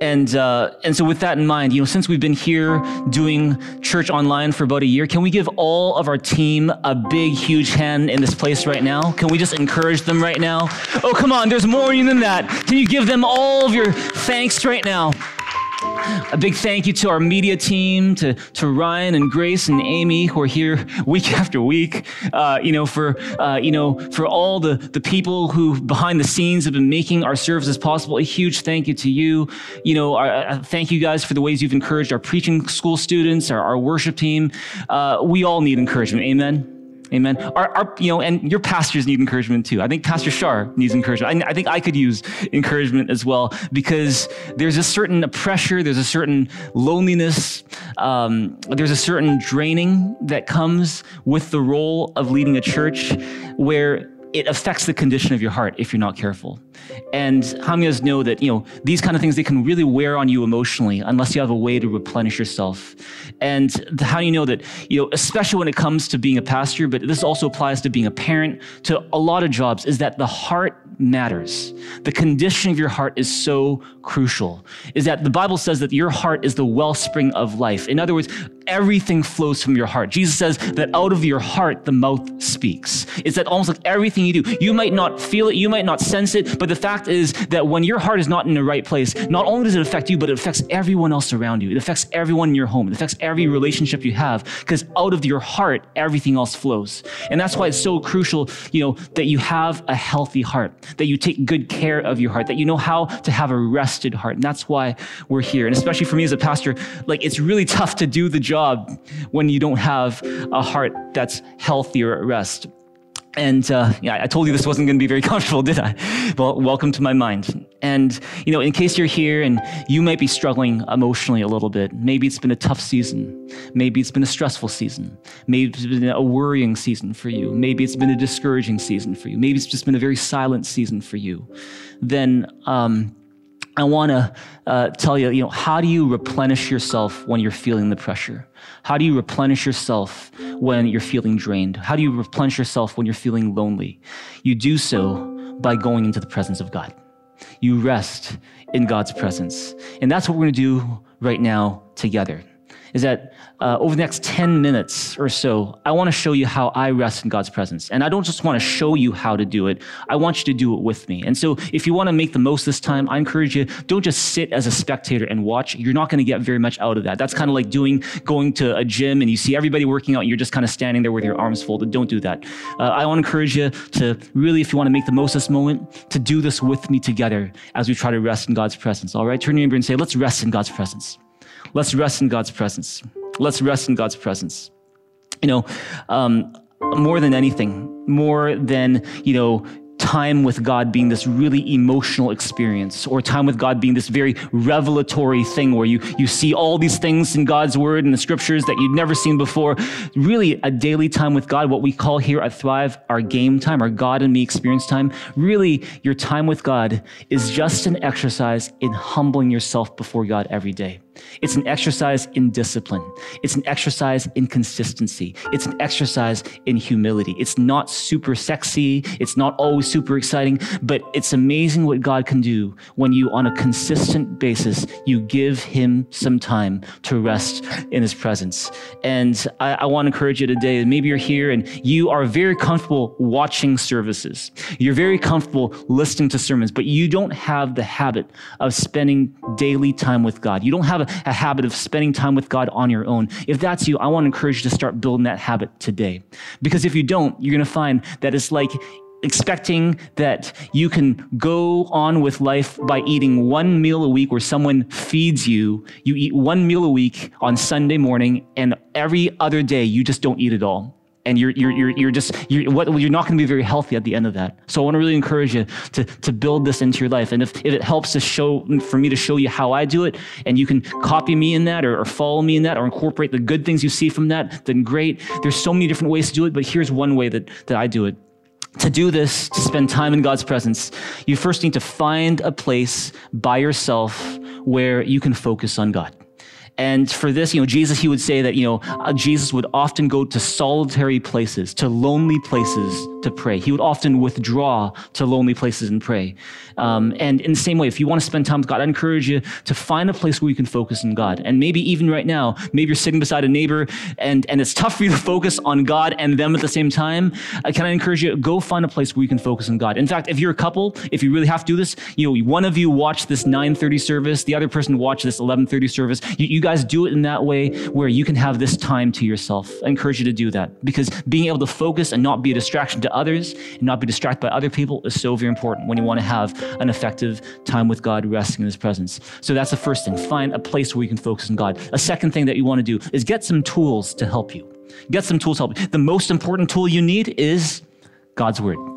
and uh, and so with that in mind, you know, since we've been here doing church online for about a year, can we give all of our team a big, huge hand in this place right now? Can we just encourage them right now? Oh, come on, there's more than that. Can you give them all of your thanks right now? A big thank you to our media team, to, to Ryan and Grace and Amy who are here [laughs] week after week. Uh, you know, for uh, you know, for all the the people who behind the scenes have been making our services possible. A huge thank you to you. You know, our, uh, thank you guys for the ways you've encouraged our preaching school students, our, our worship team. Uh, we all need encouragement. Amen. Amen. Our, our, you know, and your pastors need encouragement too. I think Pastor Shar needs encouragement. I, I think I could use encouragement as well because there's a certain pressure, there's a certain loneliness, um, there's a certain draining that comes with the role of leading a church where it affects the condition of your heart if you're not careful. And how many of us know that, you know, these kind of things, they can really wear on you emotionally unless you have a way to replenish yourself. And how do you know that, you know, especially when it comes to being a pastor, but this also applies to being a parent, to a lot of jobs, is that the heart matters. The condition of your heart is so crucial. Is that the Bible says that your heart is the wellspring of life. In other words, everything flows from your heart. Jesus says that out of your heart the mouth speaks. It's that almost like everything you do, you might not feel it, you might not sense it, but the fact is that when your heart is not in the right place, not only does it affect you, but it affects everyone else around you. It affects everyone in your home. It affects every relationship you have because out of your heart everything else flows. And that's why it's so crucial, you know, that you have a healthy heart, that you take good care of your heart, that you know how to have a rested heart. And that's why we're here. And especially for me as a pastor, like it's really tough to do the job when you don't have a heart that's healthy or at rest. And uh, yeah, I told you this wasn't going to be very [laughs] comfortable, did I? Well, welcome to my mind. And you know, in case you're here and you might be struggling emotionally a little bit, maybe it's been a tough season, maybe it's been a stressful season, maybe it's been a worrying season for you, maybe it's been a discouraging season for you, maybe it's just been a very silent season for you. Then um, I want to uh, tell you, you know, how do you replenish yourself when you're feeling the pressure? How do you replenish yourself when you're feeling drained? How do you replenish yourself when you're feeling lonely? You do so by going into the presence of God. You rest in God's presence. And that's what we're going to do right now together. Is that uh, over the next 10 minutes or so, I want to show you how I rest in God's presence. And I don't just want to show you how to do it, I want you to do it with me. And so if you want to make the most this time, I encourage you, don't just sit as a spectator and watch. You're not going to get very much out of that. That's kind of like doing, going to a gym and you see everybody working out and you're just kind of standing there with your arms folded. Don't do that. Uh, I want to encourage you to really, if you want to make the most of this moment, to do this with me together as we try to rest in God's presence. All right? Turn your neighbor and say, let's rest in God's presence. Let's rest in God's presence. Let's rest in God's presence. You know, um, more than anything, more than, you know, time with God being this really emotional experience, or time with God being this very revelatory thing where you, you see all these things in God's word and the scriptures that you'd never seen before. Really, a daily time with God, what we call here at Thrive our game time, our God and me experience time. Really, your time with God is just an exercise in humbling yourself before God every day. It's an exercise in discipline. It's an exercise in consistency. It's an exercise in humility. It's not super sexy. It's not always super exciting, but it's amazing what God can do when you, on a consistent basis, you give Him some time to rest in His presence. And I, I want to encourage you today. Maybe you're here and you are very comfortable watching services. You're very comfortable listening to sermons, but you don't have the habit of spending daily time with God. You don't have a, a habit of spending time with God on your own, if that's you, I want to encourage you to start building that habit today. Because if you don't, you're going to find that it's like expecting that you can go on with life by eating one meal a week where someone feeds you. You eat one meal a week on Sunday morning, and every other day you just don't eat at all and you're, you're, you're, you're just, you're, what, you're not going to be very healthy at the end of that. So I want to really encourage you to, to build this into your life. And if, if it helps to show, for me to show you how I do it, and you can copy me in that or, or follow me in that or incorporate the good things you see from that, then great. There's so many different ways to do it, but here's one way that, that I do it. To do this, to spend time in God's presence, you first need to find a place by yourself where you can focus on God. And for this, you know, Jesus, he would say that, you know, uh, Jesus would often go to solitary places, to lonely places to pray. He would often withdraw to lonely places and pray. Um, and in the same way, if you want to spend time with God, I encourage you to find a place where you can focus on God. And maybe even right now, maybe you're sitting beside a neighbor and, and it's tough for you to focus on God and them at the same time. Uh, can I encourage you, go find a place where you can focus on God. In fact, if you're a couple, if you really have to do this, you know, one of you watch this 9.30 service, the other person watch this 11.30 service. You, you guys do it in that way where you can have this time to yourself. I encourage you to do that because being able to focus and not be a distraction to others and not be distracted by other people is so very important when you want to have an effective time with God resting in His presence. So that's the first thing. Find a place where you can focus on God. A second thing that you want to do is get some tools to help you. Get some tools to help you. The most important tool you need is God's Word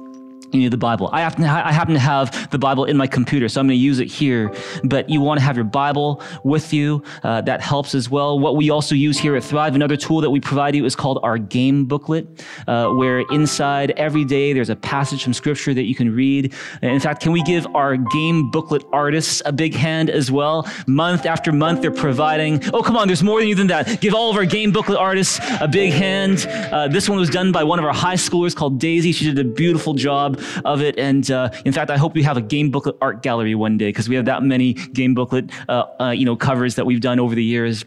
you need the Bible. I happen, to ha- I happen to have the Bible in my computer, so I'm going to use it here. But you want to have your Bible with you. Uh, that helps as well. What we also use here at Thrive, another tool that we provide you is called our game booklet, uh, where inside every day there's a passage from Scripture that you can read. In fact, can we give our game booklet artists a big hand as well? Month after month, they're providing. Oh, come on, there's more than you than that. Give all of our game booklet artists a big hand. Uh, this one was done by one of our high schoolers called Daisy. She did a beautiful job of it. And uh, in fact, I hope we have a game booklet art gallery one day because we have that many game booklet, uh, uh, you know, covers that we've done over the years.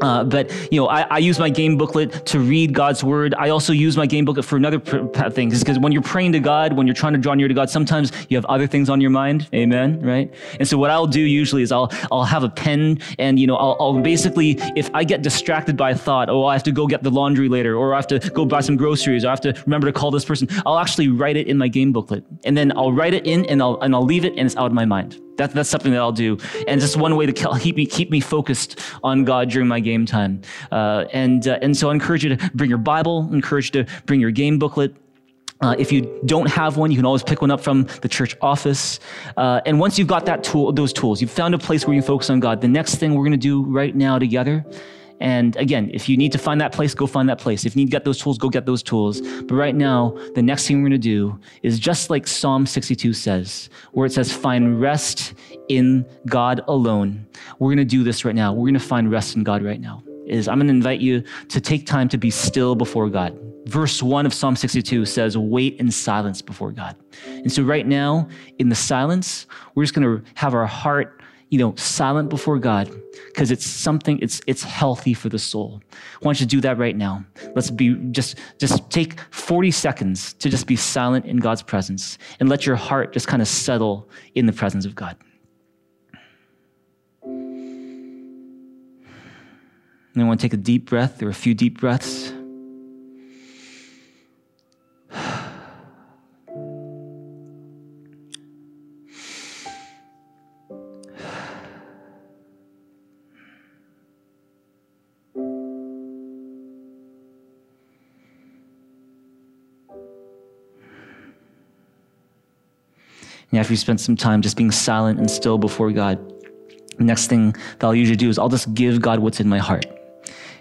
Uh, but you know, I, I, use my game booklet to read God's word. I also use my game booklet for another pr- thing, because when you're praying to God, when you're trying to draw near to God, sometimes you have other things on your mind. Amen. Right. And so what I'll do usually is I'll I'll have a pen, and you know, I'll, I'll basically, if I get distracted by a thought, oh, I have to go get the laundry later, or I have to go buy some groceries, or I have to remember to call this person, I'll actually write it in my game booklet, and then I'll write it in, and I'll and I'll leave it, and it's out of my mind. That, that's something that I'll do. And just one way to keep me, keep me focused on God during my game time. Uh, and, uh, and so I encourage you to bring your Bible, encourage you to bring your game booklet. Uh, if you don't have one, you can always pick one up from the church office. Uh, and once you've got that tool, those tools, you've found a place where you focus on God. The next thing we're going to do right now together and again, if you need to find that place, go find that place. If you need to get those tools, go get those tools. But right now, the next thing we're going to do is just like Psalm 62 says, where it says, find rest in God alone. We're going to do this right now. We're going to find rest in God right now. Is I'm going to invite you to take time to be still before God. Verse 1 of Psalm 62 says, Wait in silence before God. And so, right now, in the silence, we're just going to have our heart you know, silent before God because it's something, it's, it's healthy for the soul. I want you to do that right now. Let's be, just, just take 40 seconds to just be silent in God's presence and let your heart just kind of settle in the presence of God. And I want to take a deep breath or a few deep breaths. And after you spend some time just being silent and still before God, the next thing that I'll usually do is I'll just give God what's in my heart.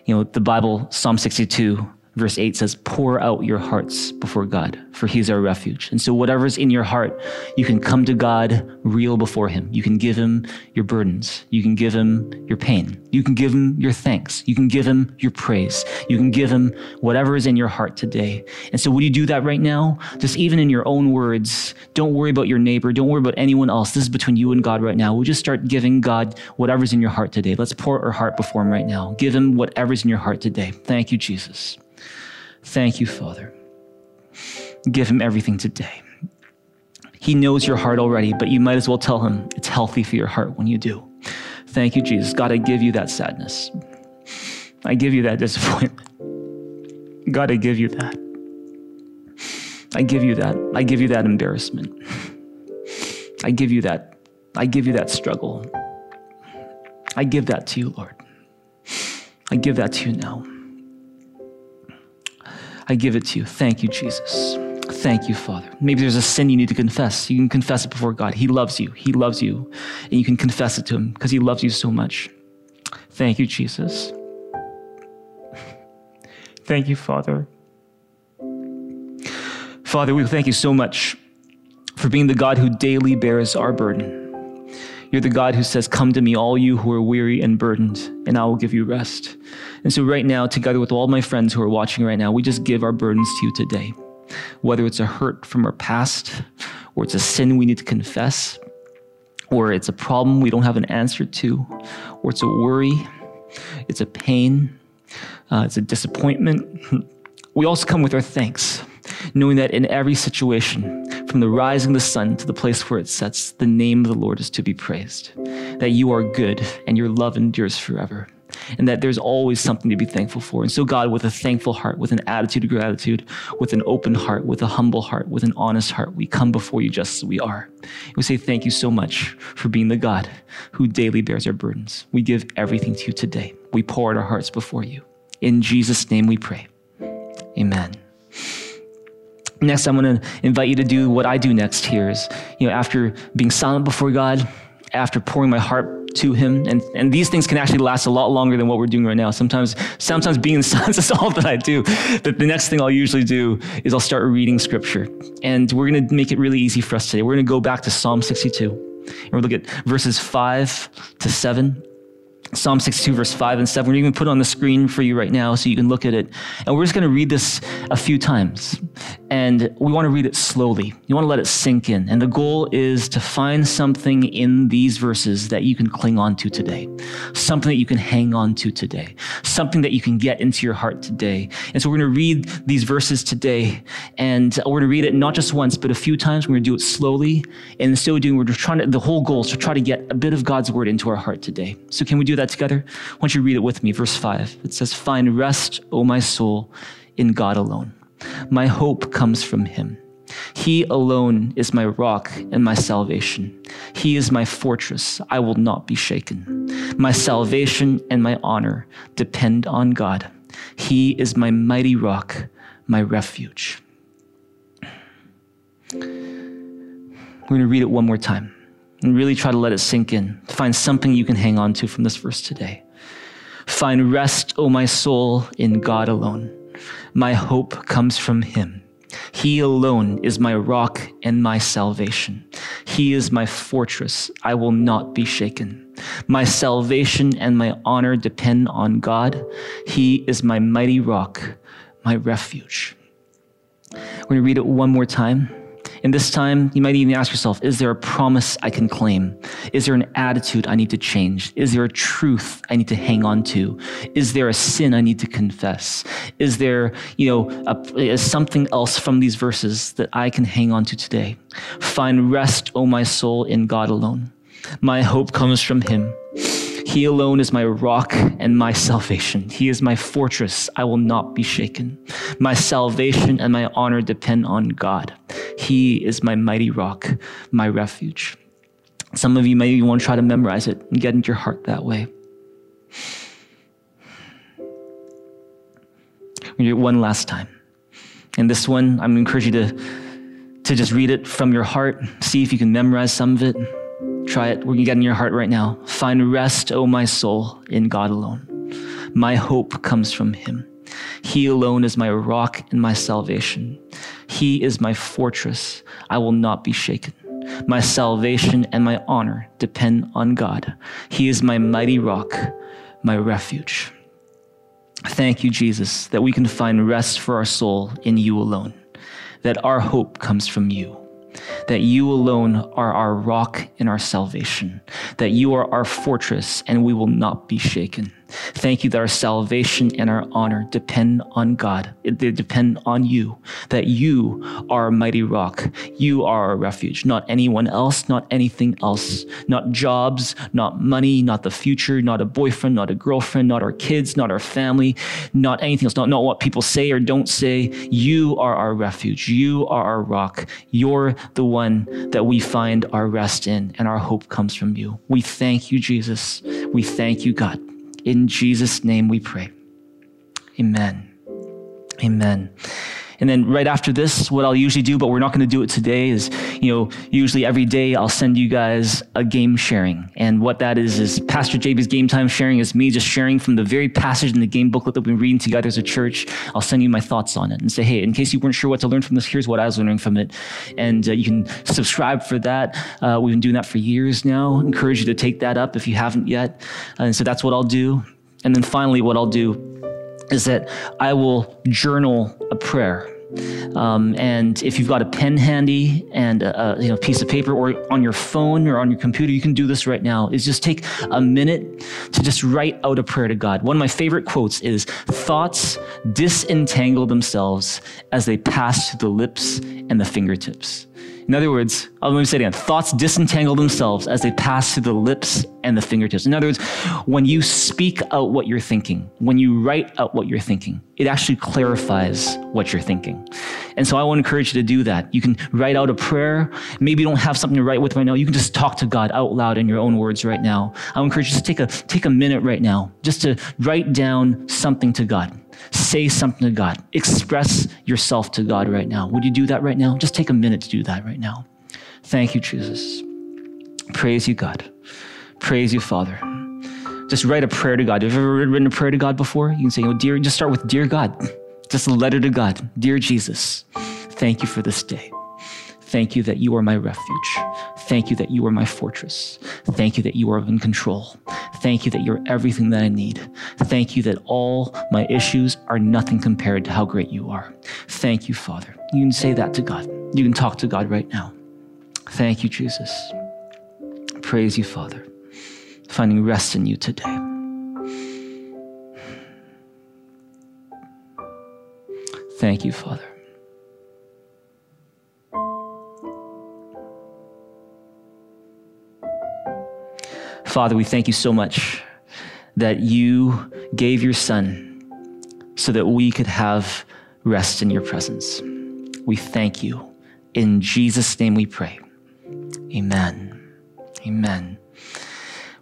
You know, the Bible, Psalm 62, verse 8 says, Pour out your hearts before God, for He's our refuge. And so, whatever's in your heart, you can come to God real before Him. You can give Him your burdens. You can give Him your pain. You can give Him your thanks. You can give Him your praise. You can give Him whatever is in your heart today. And so, would you do that right now? Just even in your own words, don't worry about your neighbor. Don't worry about anyone else. This is between you and God right now. We'll just start giving God whatever's in your heart today. Let's pour our heart before Him right now. Give Him whatever's in your heart today. Thank you, Jesus. Thank you, Father. Give him everything today. He knows your heart already, but you might as well tell him it's healthy for your heart when you do. Thank you, Jesus. God, I give you that sadness. I give you that disappointment. God, I give you that. I give you that. I give you that embarrassment. I give you that. I give you that struggle. I give that to you, Lord. I give that to you now. I give it to you. Thank you, Jesus. Thank you, Father. Maybe there's a sin you need to confess. You can confess it before God. He loves you. He loves you. And you can confess it to Him because He loves you so much. Thank you, Jesus. [laughs] Thank you, Father. Father, we thank you so much for being the God who daily bears our burden. You're the God who says, Come to me, all you who are weary and burdened, and I will give you rest. And so, right now, together with all my friends who are watching right now, we just give our burdens to you today. Whether it's a hurt from our past, or it's a sin we need to confess, or it's a problem we don't have an answer to, or it's a worry, it's a pain, uh, it's a disappointment. [laughs] We also come with our thanks, knowing that in every situation, from the rising of the sun to the place where it sets, the name of the Lord is to be praised. That you are good and your love endures forever and that there's always something to be thankful for. And so, God, with a thankful heart, with an attitude of gratitude, with an open heart, with a humble heart, with an honest heart, we come before you just as we are. We say thank you so much for being the God who daily bears our burdens. We give everything to you today. We pour out our hearts before you. In Jesus' name we pray. Amen. Next, I'm going to invite you to do what I do next here is, you know, after being silent before God, after pouring my heart to him and, and these things can actually last a lot longer than what we're doing right now. Sometimes sometimes being in [laughs] silence is all that i do but the next thing i'll usually do is i'll start reading scripture and we're going to make it really easy for us today. We're going to go back to psalm 62 and we'll look at verses 5 to 7 Psalm 62, verse 5 and 7. We're even put on the screen for you right now so you can look at it. And we're just going to read this a few times. And we want to read it slowly. You want to let it sink in. And the goal is to find something in these verses that you can cling on to today, something that you can hang on to today, something that you can get into your heart today. And so we're going to read these verses today. And we're going to read it not just once, but a few times. We're going to do it slowly. And in so doing, we're just trying to, the whole goal is to try to get a bit of God's word into our heart today. So can we do that? That together? Why don't you read it with me? Verse 5. It says, Find rest, O my soul, in God alone. My hope comes from him. He alone is my rock and my salvation. He is my fortress. I will not be shaken. My salvation and my honor depend on God. He is my mighty rock, my refuge. We're going to read it one more time and really try to let it sink in. Find something you can hang on to from this verse today. Find rest, O my soul, in God alone. My hope comes from Him. He alone is my rock and my salvation. He is my fortress. I will not be shaken. My salvation and my honor depend on God. He is my mighty rock, my refuge. We're going to read it one more time. And this time, you might even ask yourself, is there a promise I can claim? Is there an attitude I need to change? Is there a truth I need to hang on to? Is there a sin I need to confess? Is there, you know, a, something else from these verses that I can hang on to today? Find rest, O my soul, in God alone. My hope comes from him. He alone is my rock and my salvation. He is my fortress. I will not be shaken. My salvation and my honor depend on God. He is my mighty rock, my refuge. Some of you maybe want to try to memorize it and get into your heart that way. We do it one last time. And this one, I'm going to encourage you to, to just read it from your heart, see if you can memorize some of it. Try it. Going to get in your heart right now. Find rest, O my soul, in God alone. My hope comes from Him. He alone is my rock and my salvation. He is my fortress. I will not be shaken. My salvation and my honor depend on God. He is my mighty rock, my refuge. Thank you, Jesus, that we can find rest for our soul in you alone, that our hope comes from you that you alone are our rock and our salvation, that you are our fortress and we will not be shaken. Thank you that our salvation and our honor depend on God. They depend on you, that you are a mighty rock. You are our refuge, not anyone else, not anything else, not jobs, not money, not the future, not a boyfriend, not a girlfriend, not our kids, not our family, not anything else, not, not what people say or don't say. You are our refuge. You are our rock. You're the one that we find our rest in, and our hope comes from you. We thank you, Jesus. We thank you, God. In Jesus' name we pray. Amen. Amen. And then right after this, what I'll usually do, but we're not going to do it today, is you know, usually every day I'll send you guys a game sharing. And what that is, is Pastor JB's game time sharing is me just sharing from the very passage in the game booklet that we've been reading together as a church. I'll send you my thoughts on it and say, hey, in case you weren't sure what to learn from this, here's what I was learning from it. And uh, you can subscribe for that. Uh, we've been doing that for years now. Encourage you to take that up if you haven't yet. And so that's what I'll do. And then finally, what I'll do is that I will journal a prayer. Um, and if you've got a pen handy and a, a you know, piece of paper or on your phone or on your computer, you can do this right now. Is just take a minute to just write out a prayer to God. One of my favorite quotes is thoughts disentangle themselves as they pass through the lips and the fingertips. In other words, oh, let me say it again. Thoughts disentangle themselves as they pass through the lips and the fingertips. In other words, when you speak out what you're thinking, when you write out what you're thinking, it actually clarifies what you're thinking. And so I want to encourage you to do that. You can write out a prayer. Maybe you don't have something to write with right now. You can just talk to God out loud in your own words right now. I encourage you to take a, take a minute right now just to write down something to God. Say something to God. Express yourself to God right now. Would you do that right now? Just take a minute to do that right now. Thank you, Jesus. Praise you, God. Praise you, Father. Just write a prayer to God. Have you ever written a prayer to God before? You can say, oh, dear, just start with Dear God. Just a letter to God. Dear Jesus, thank you for this day. Thank you that you are my refuge. Thank you that you are my fortress. Thank you that you are in control. Thank you that you're everything that I need. Thank you that all my issues are nothing compared to how great you are. Thank you, Father. You can say that to God. You can talk to God right now. Thank you, Jesus. Praise you, Father. Finding rest in you today. Thank you, Father. Father, we thank you so much that you gave your Son so that we could have rest in your presence. We thank you. In Jesus' name we pray. Amen. Amen.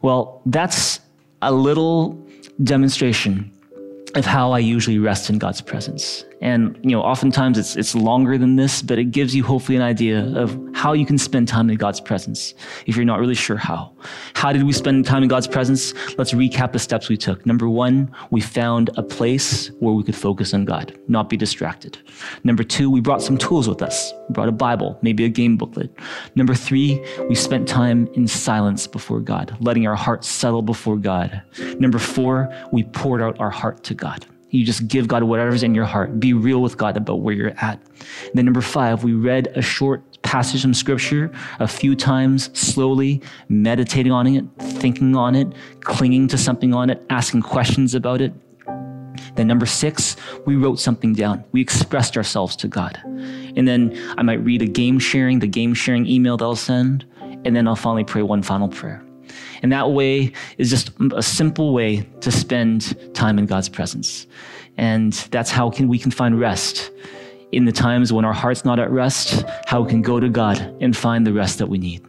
Well, that's a little demonstration of how I usually rest in God's presence. And you know, oftentimes it's it's longer than this, but it gives you hopefully an idea of how you can spend time in God's presence if you're not really sure how. How did we spend time in God's presence? Let's recap the steps we took. Number 1, we found a place where we could focus on God, not be distracted. Number 2, we brought some tools with us. We brought a Bible, maybe a game booklet. Number 3, we spent time in silence before God, letting our hearts settle before God. Number 4, we poured out our heart to God. You just give God whatever's in your heart. Be real with God about where you're at. And then number five, we read a short passage from scripture a few times slowly, meditating on it, thinking on it, clinging to something on it, asking questions about it. Then number six, we wrote something down. We expressed ourselves to God. And then I might read a game sharing, the game sharing email that I'll send. And then I'll finally pray one final prayer. And that way is just a simple way to spend time in God's presence. And that's how can, we can find rest in the times when our heart's not at rest, how we can go to God and find the rest that we need.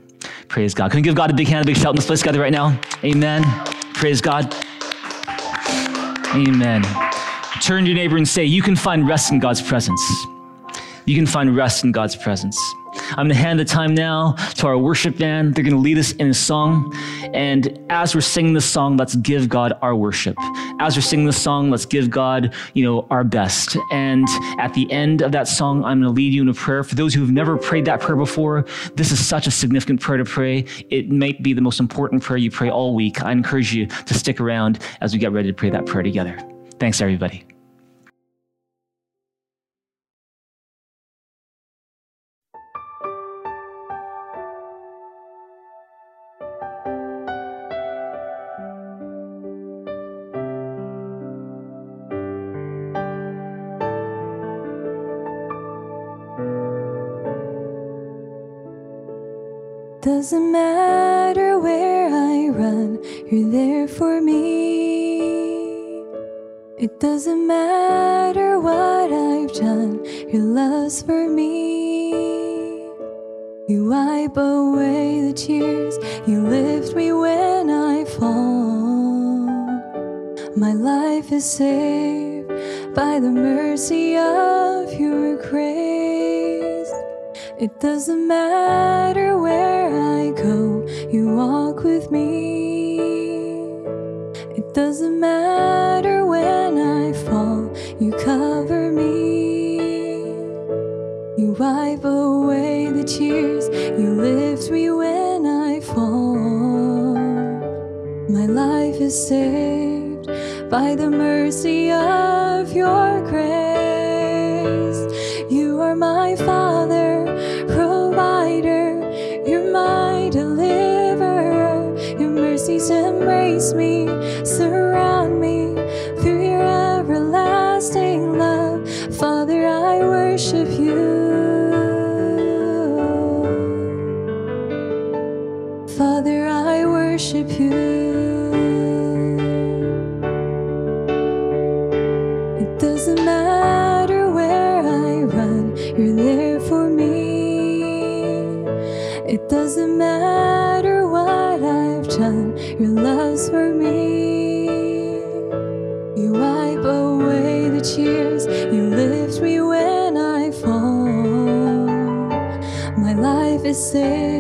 Praise God. Can we give God a big hand, a big shout in this place together right now? Amen. Praise God. Amen. Turn to your neighbor and say, You can find rest in God's presence. You can find rest in God's presence. I'm going to hand the time now to our worship band. They're going to lead us in a song. And as we're singing this song, let's give God our worship. As we're singing this song, let's give God, you know, our best. And at the end of that song, I'm going to lead you in a prayer. For those who have never prayed that prayer before, this is such a significant prayer to pray. It might be the most important prayer you pray all week. I encourage you to stick around as we get ready to pray that prayer together. Thanks, everybody. It doesn't matter where I go, you walk with me. It doesn't matter when I fall, you cover me. You wipe away the tears, you lift me when I fall. My life is saved by the mercy of. me, surround me through your everlasting love. Father, I worship you. Father, I worship you. It doesn't matter where I run, you're there for me. It doesn't matter your love's for me. You wipe away the tears, you lift me when I fall. My life is saved.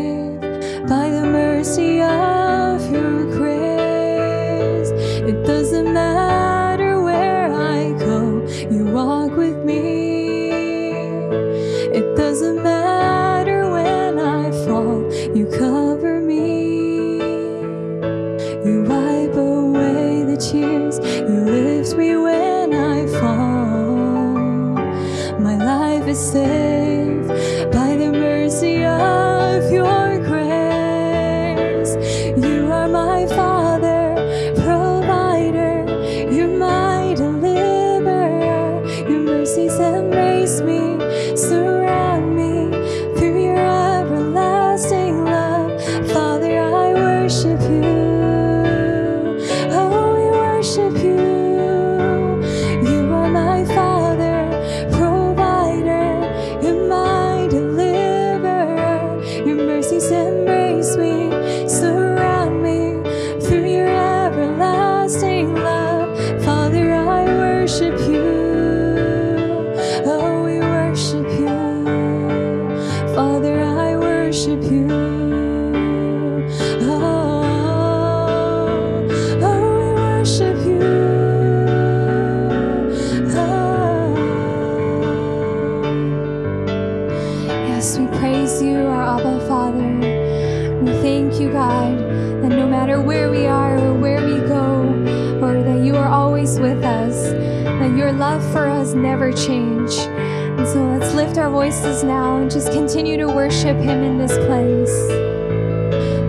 just continue to worship Him in this place.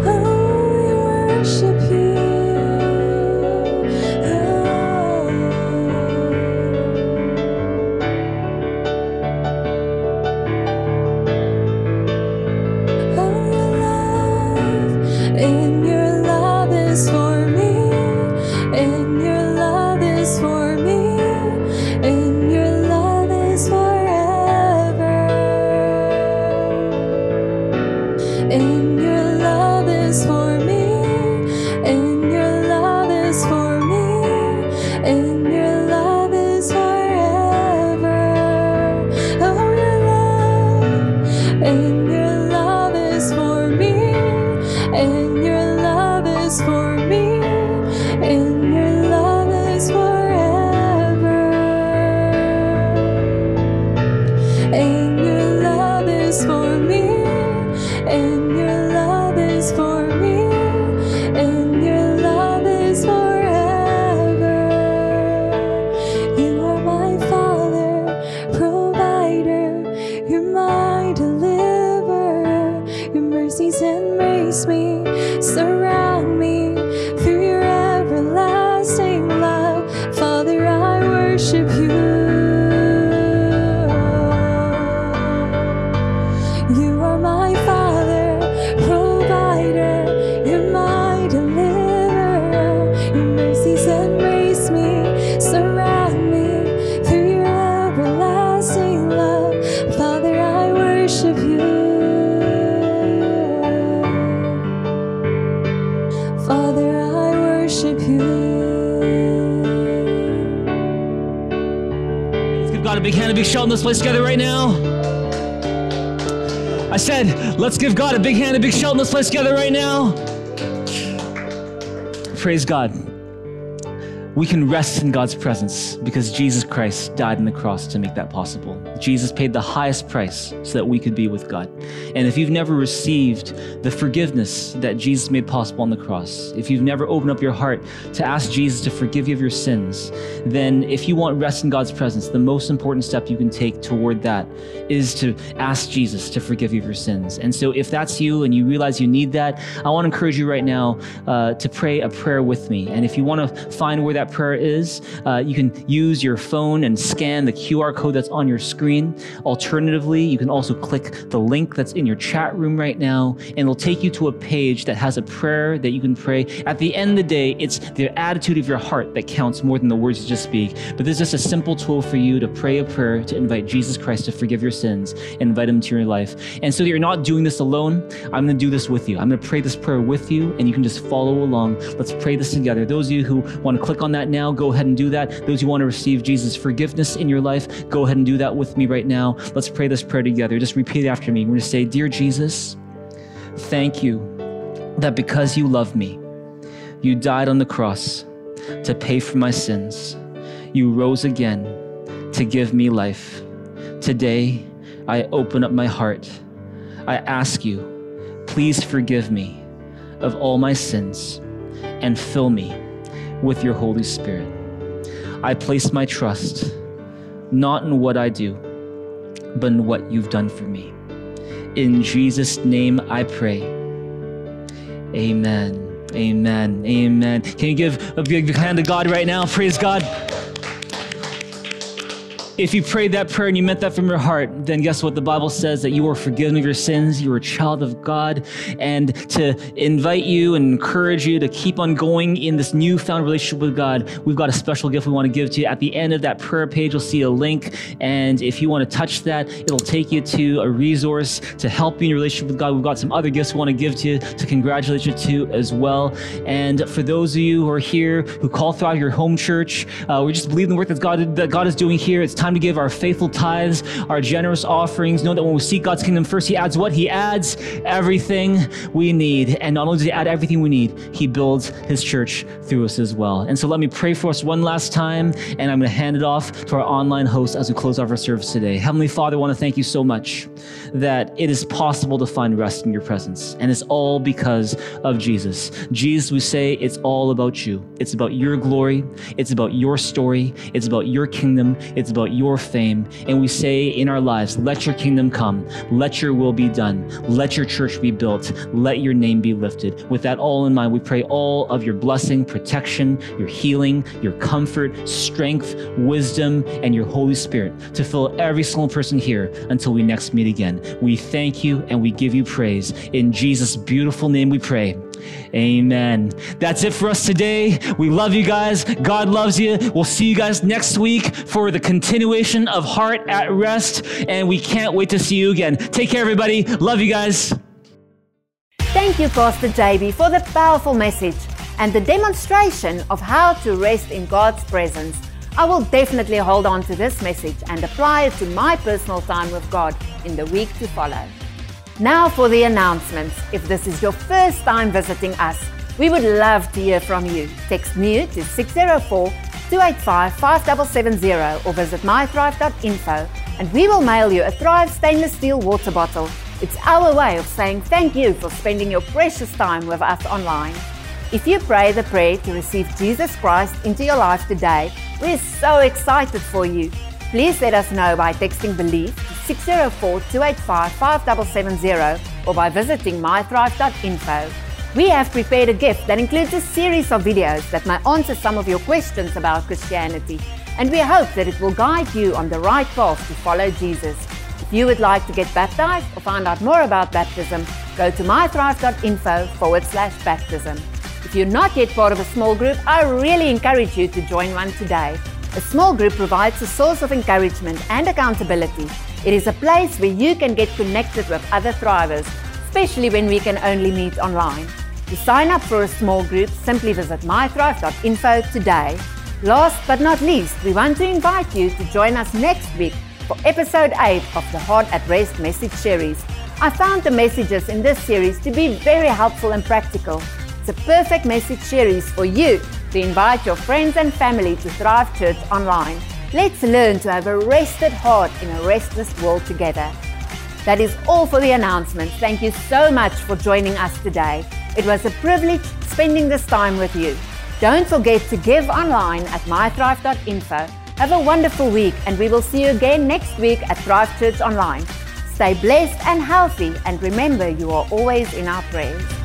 Oh, we worship You. place together right now? I said, let's give God a big hand, a big shout in this place together right now. Praise God. We can rest in God's presence because Jesus Christ died on the cross to make that possible. Jesus paid the highest price so that we could be with God. And if you've never received the forgiveness that Jesus made possible on the cross, if you've never opened up your heart to ask Jesus to forgive you of your sins, then if you want rest in God's presence, the most important step you can take toward that is to ask Jesus to forgive you of your sins. And so if that's you and you realize you need that, I want to encourage you right now uh, to pray a prayer with me. And if you want to find where that prayer is, uh, you can use your phone and scan the QR code that's on your screen. Alternatively, you can also click the link that's in your chat room right now, and it'll take you to a page that has a prayer that you can pray. At the end of the day, it's the attitude of your heart that counts more than the words you just speak. But this is just a simple tool for you to pray a prayer to invite Jesus Christ to forgive your sins and invite him to your life. And so that you're not doing this alone, I'm going to do this with you. I'm going to pray this prayer with you, and you can just follow along. Let's pray this together. Those of you who want to click on that now, go ahead and do that. Those who want to receive Jesus' forgiveness in your life, go ahead and do that with me right now. Let's pray this prayer together. Just repeat after me. We're going to say, Dear Jesus, thank you that because you love me, you died on the cross to pay for my sins. You rose again to give me life. Today, I open up my heart. I ask you, please forgive me of all my sins and fill me with your Holy Spirit. I place my trust not in what I do, but in what you've done for me. In Jesus' name I pray. Amen. Amen. Amen. Can you give a big hand to God right now? Praise God. If you prayed that prayer and you meant that from your heart, then guess what? The Bible says that you are forgiven of your sins, you are a child of God, and to invite you and encourage you to keep on going in this newfound relationship with God, we've got a special gift we want to give to you. At the end of that prayer page, you'll see a link, and if you want to touch that, it'll take you to a resource to help you in your relationship with God. We've got some other gifts we want to give to you to congratulate you to as well. And for those of you who are here who call Thrive your home church, uh, we just believe in the work that God that God is doing here. It's time to give our faithful tithes, our generous offerings. Know that when we seek God's kingdom first, He adds what? He adds everything we need. And not only does He add everything we need, He builds His church through us as well. And so let me pray for us one last time, and I'm going to hand it off to our online host as we close off our service today. Heavenly Father, I want to thank you so much that it is possible to find rest in your presence. And it's all because of Jesus. Jesus, we say it's all about you. It's about your glory. It's about your story. It's about your kingdom. It's about your fame. And we say in our lives, let your kingdom come. Let your will be done. Let your church be built. Let your name be lifted. With that all in mind, we pray all of your blessing, protection, your healing, your comfort, strength, wisdom, and your Holy Spirit to fill every single person here until we next meet again. We thank you and we give you praise. In Jesus' beautiful name we pray. Amen. That's it for us today. We love you guys. God loves you. We'll see you guys next week for the continuation of Heart at Rest. And we can't wait to see you again. Take care, everybody. Love you guys. Thank you, Pastor JB, for the powerful message and the demonstration of how to rest in God's presence. I will definitely hold on to this message and apply it to my personal time with God in the week to follow. Now for the announcements. If this is your first time visiting us, we would love to hear from you. Text NEW to 604 285 5770 or visit mythrive.info and we will mail you a Thrive stainless steel water bottle. It's our way of saying thank you for spending your precious time with us online. If you pray the prayer to receive Jesus Christ into your life today, we're so excited for you. Please let us know by texting BELIEVE to 604 285 5770 or by visiting mythrive.info. We have prepared a gift that includes a series of videos that may answer some of your questions about Christianity, and we hope that it will guide you on the right path to follow Jesus. If you would like to get baptized or find out more about baptism, go to mythrive.info forward slash baptism. If you're not yet part of a small group, I really encourage you to join one today. A small group provides a source of encouragement and accountability. It is a place where you can get connected with other thrivers, especially when we can only meet online. To sign up for a small group, simply visit mythrive.info today. Last but not least, we want to invite you to join us next week for episode 8 of the Heart at Rest message series. I found the messages in this series to be very helpful and practical. It's a perfect message series for you to invite your friends and family to Thrive Church online. Let's learn to have a rested heart in a restless world together. That is all for the announcements. Thank you so much for joining us today. It was a privilege spending this time with you. Don't forget to give online at mythrive.info. Have a wonderful week, and we will see you again next week at Thrive Church Online. Stay blessed and healthy, and remember you are always in our prayers.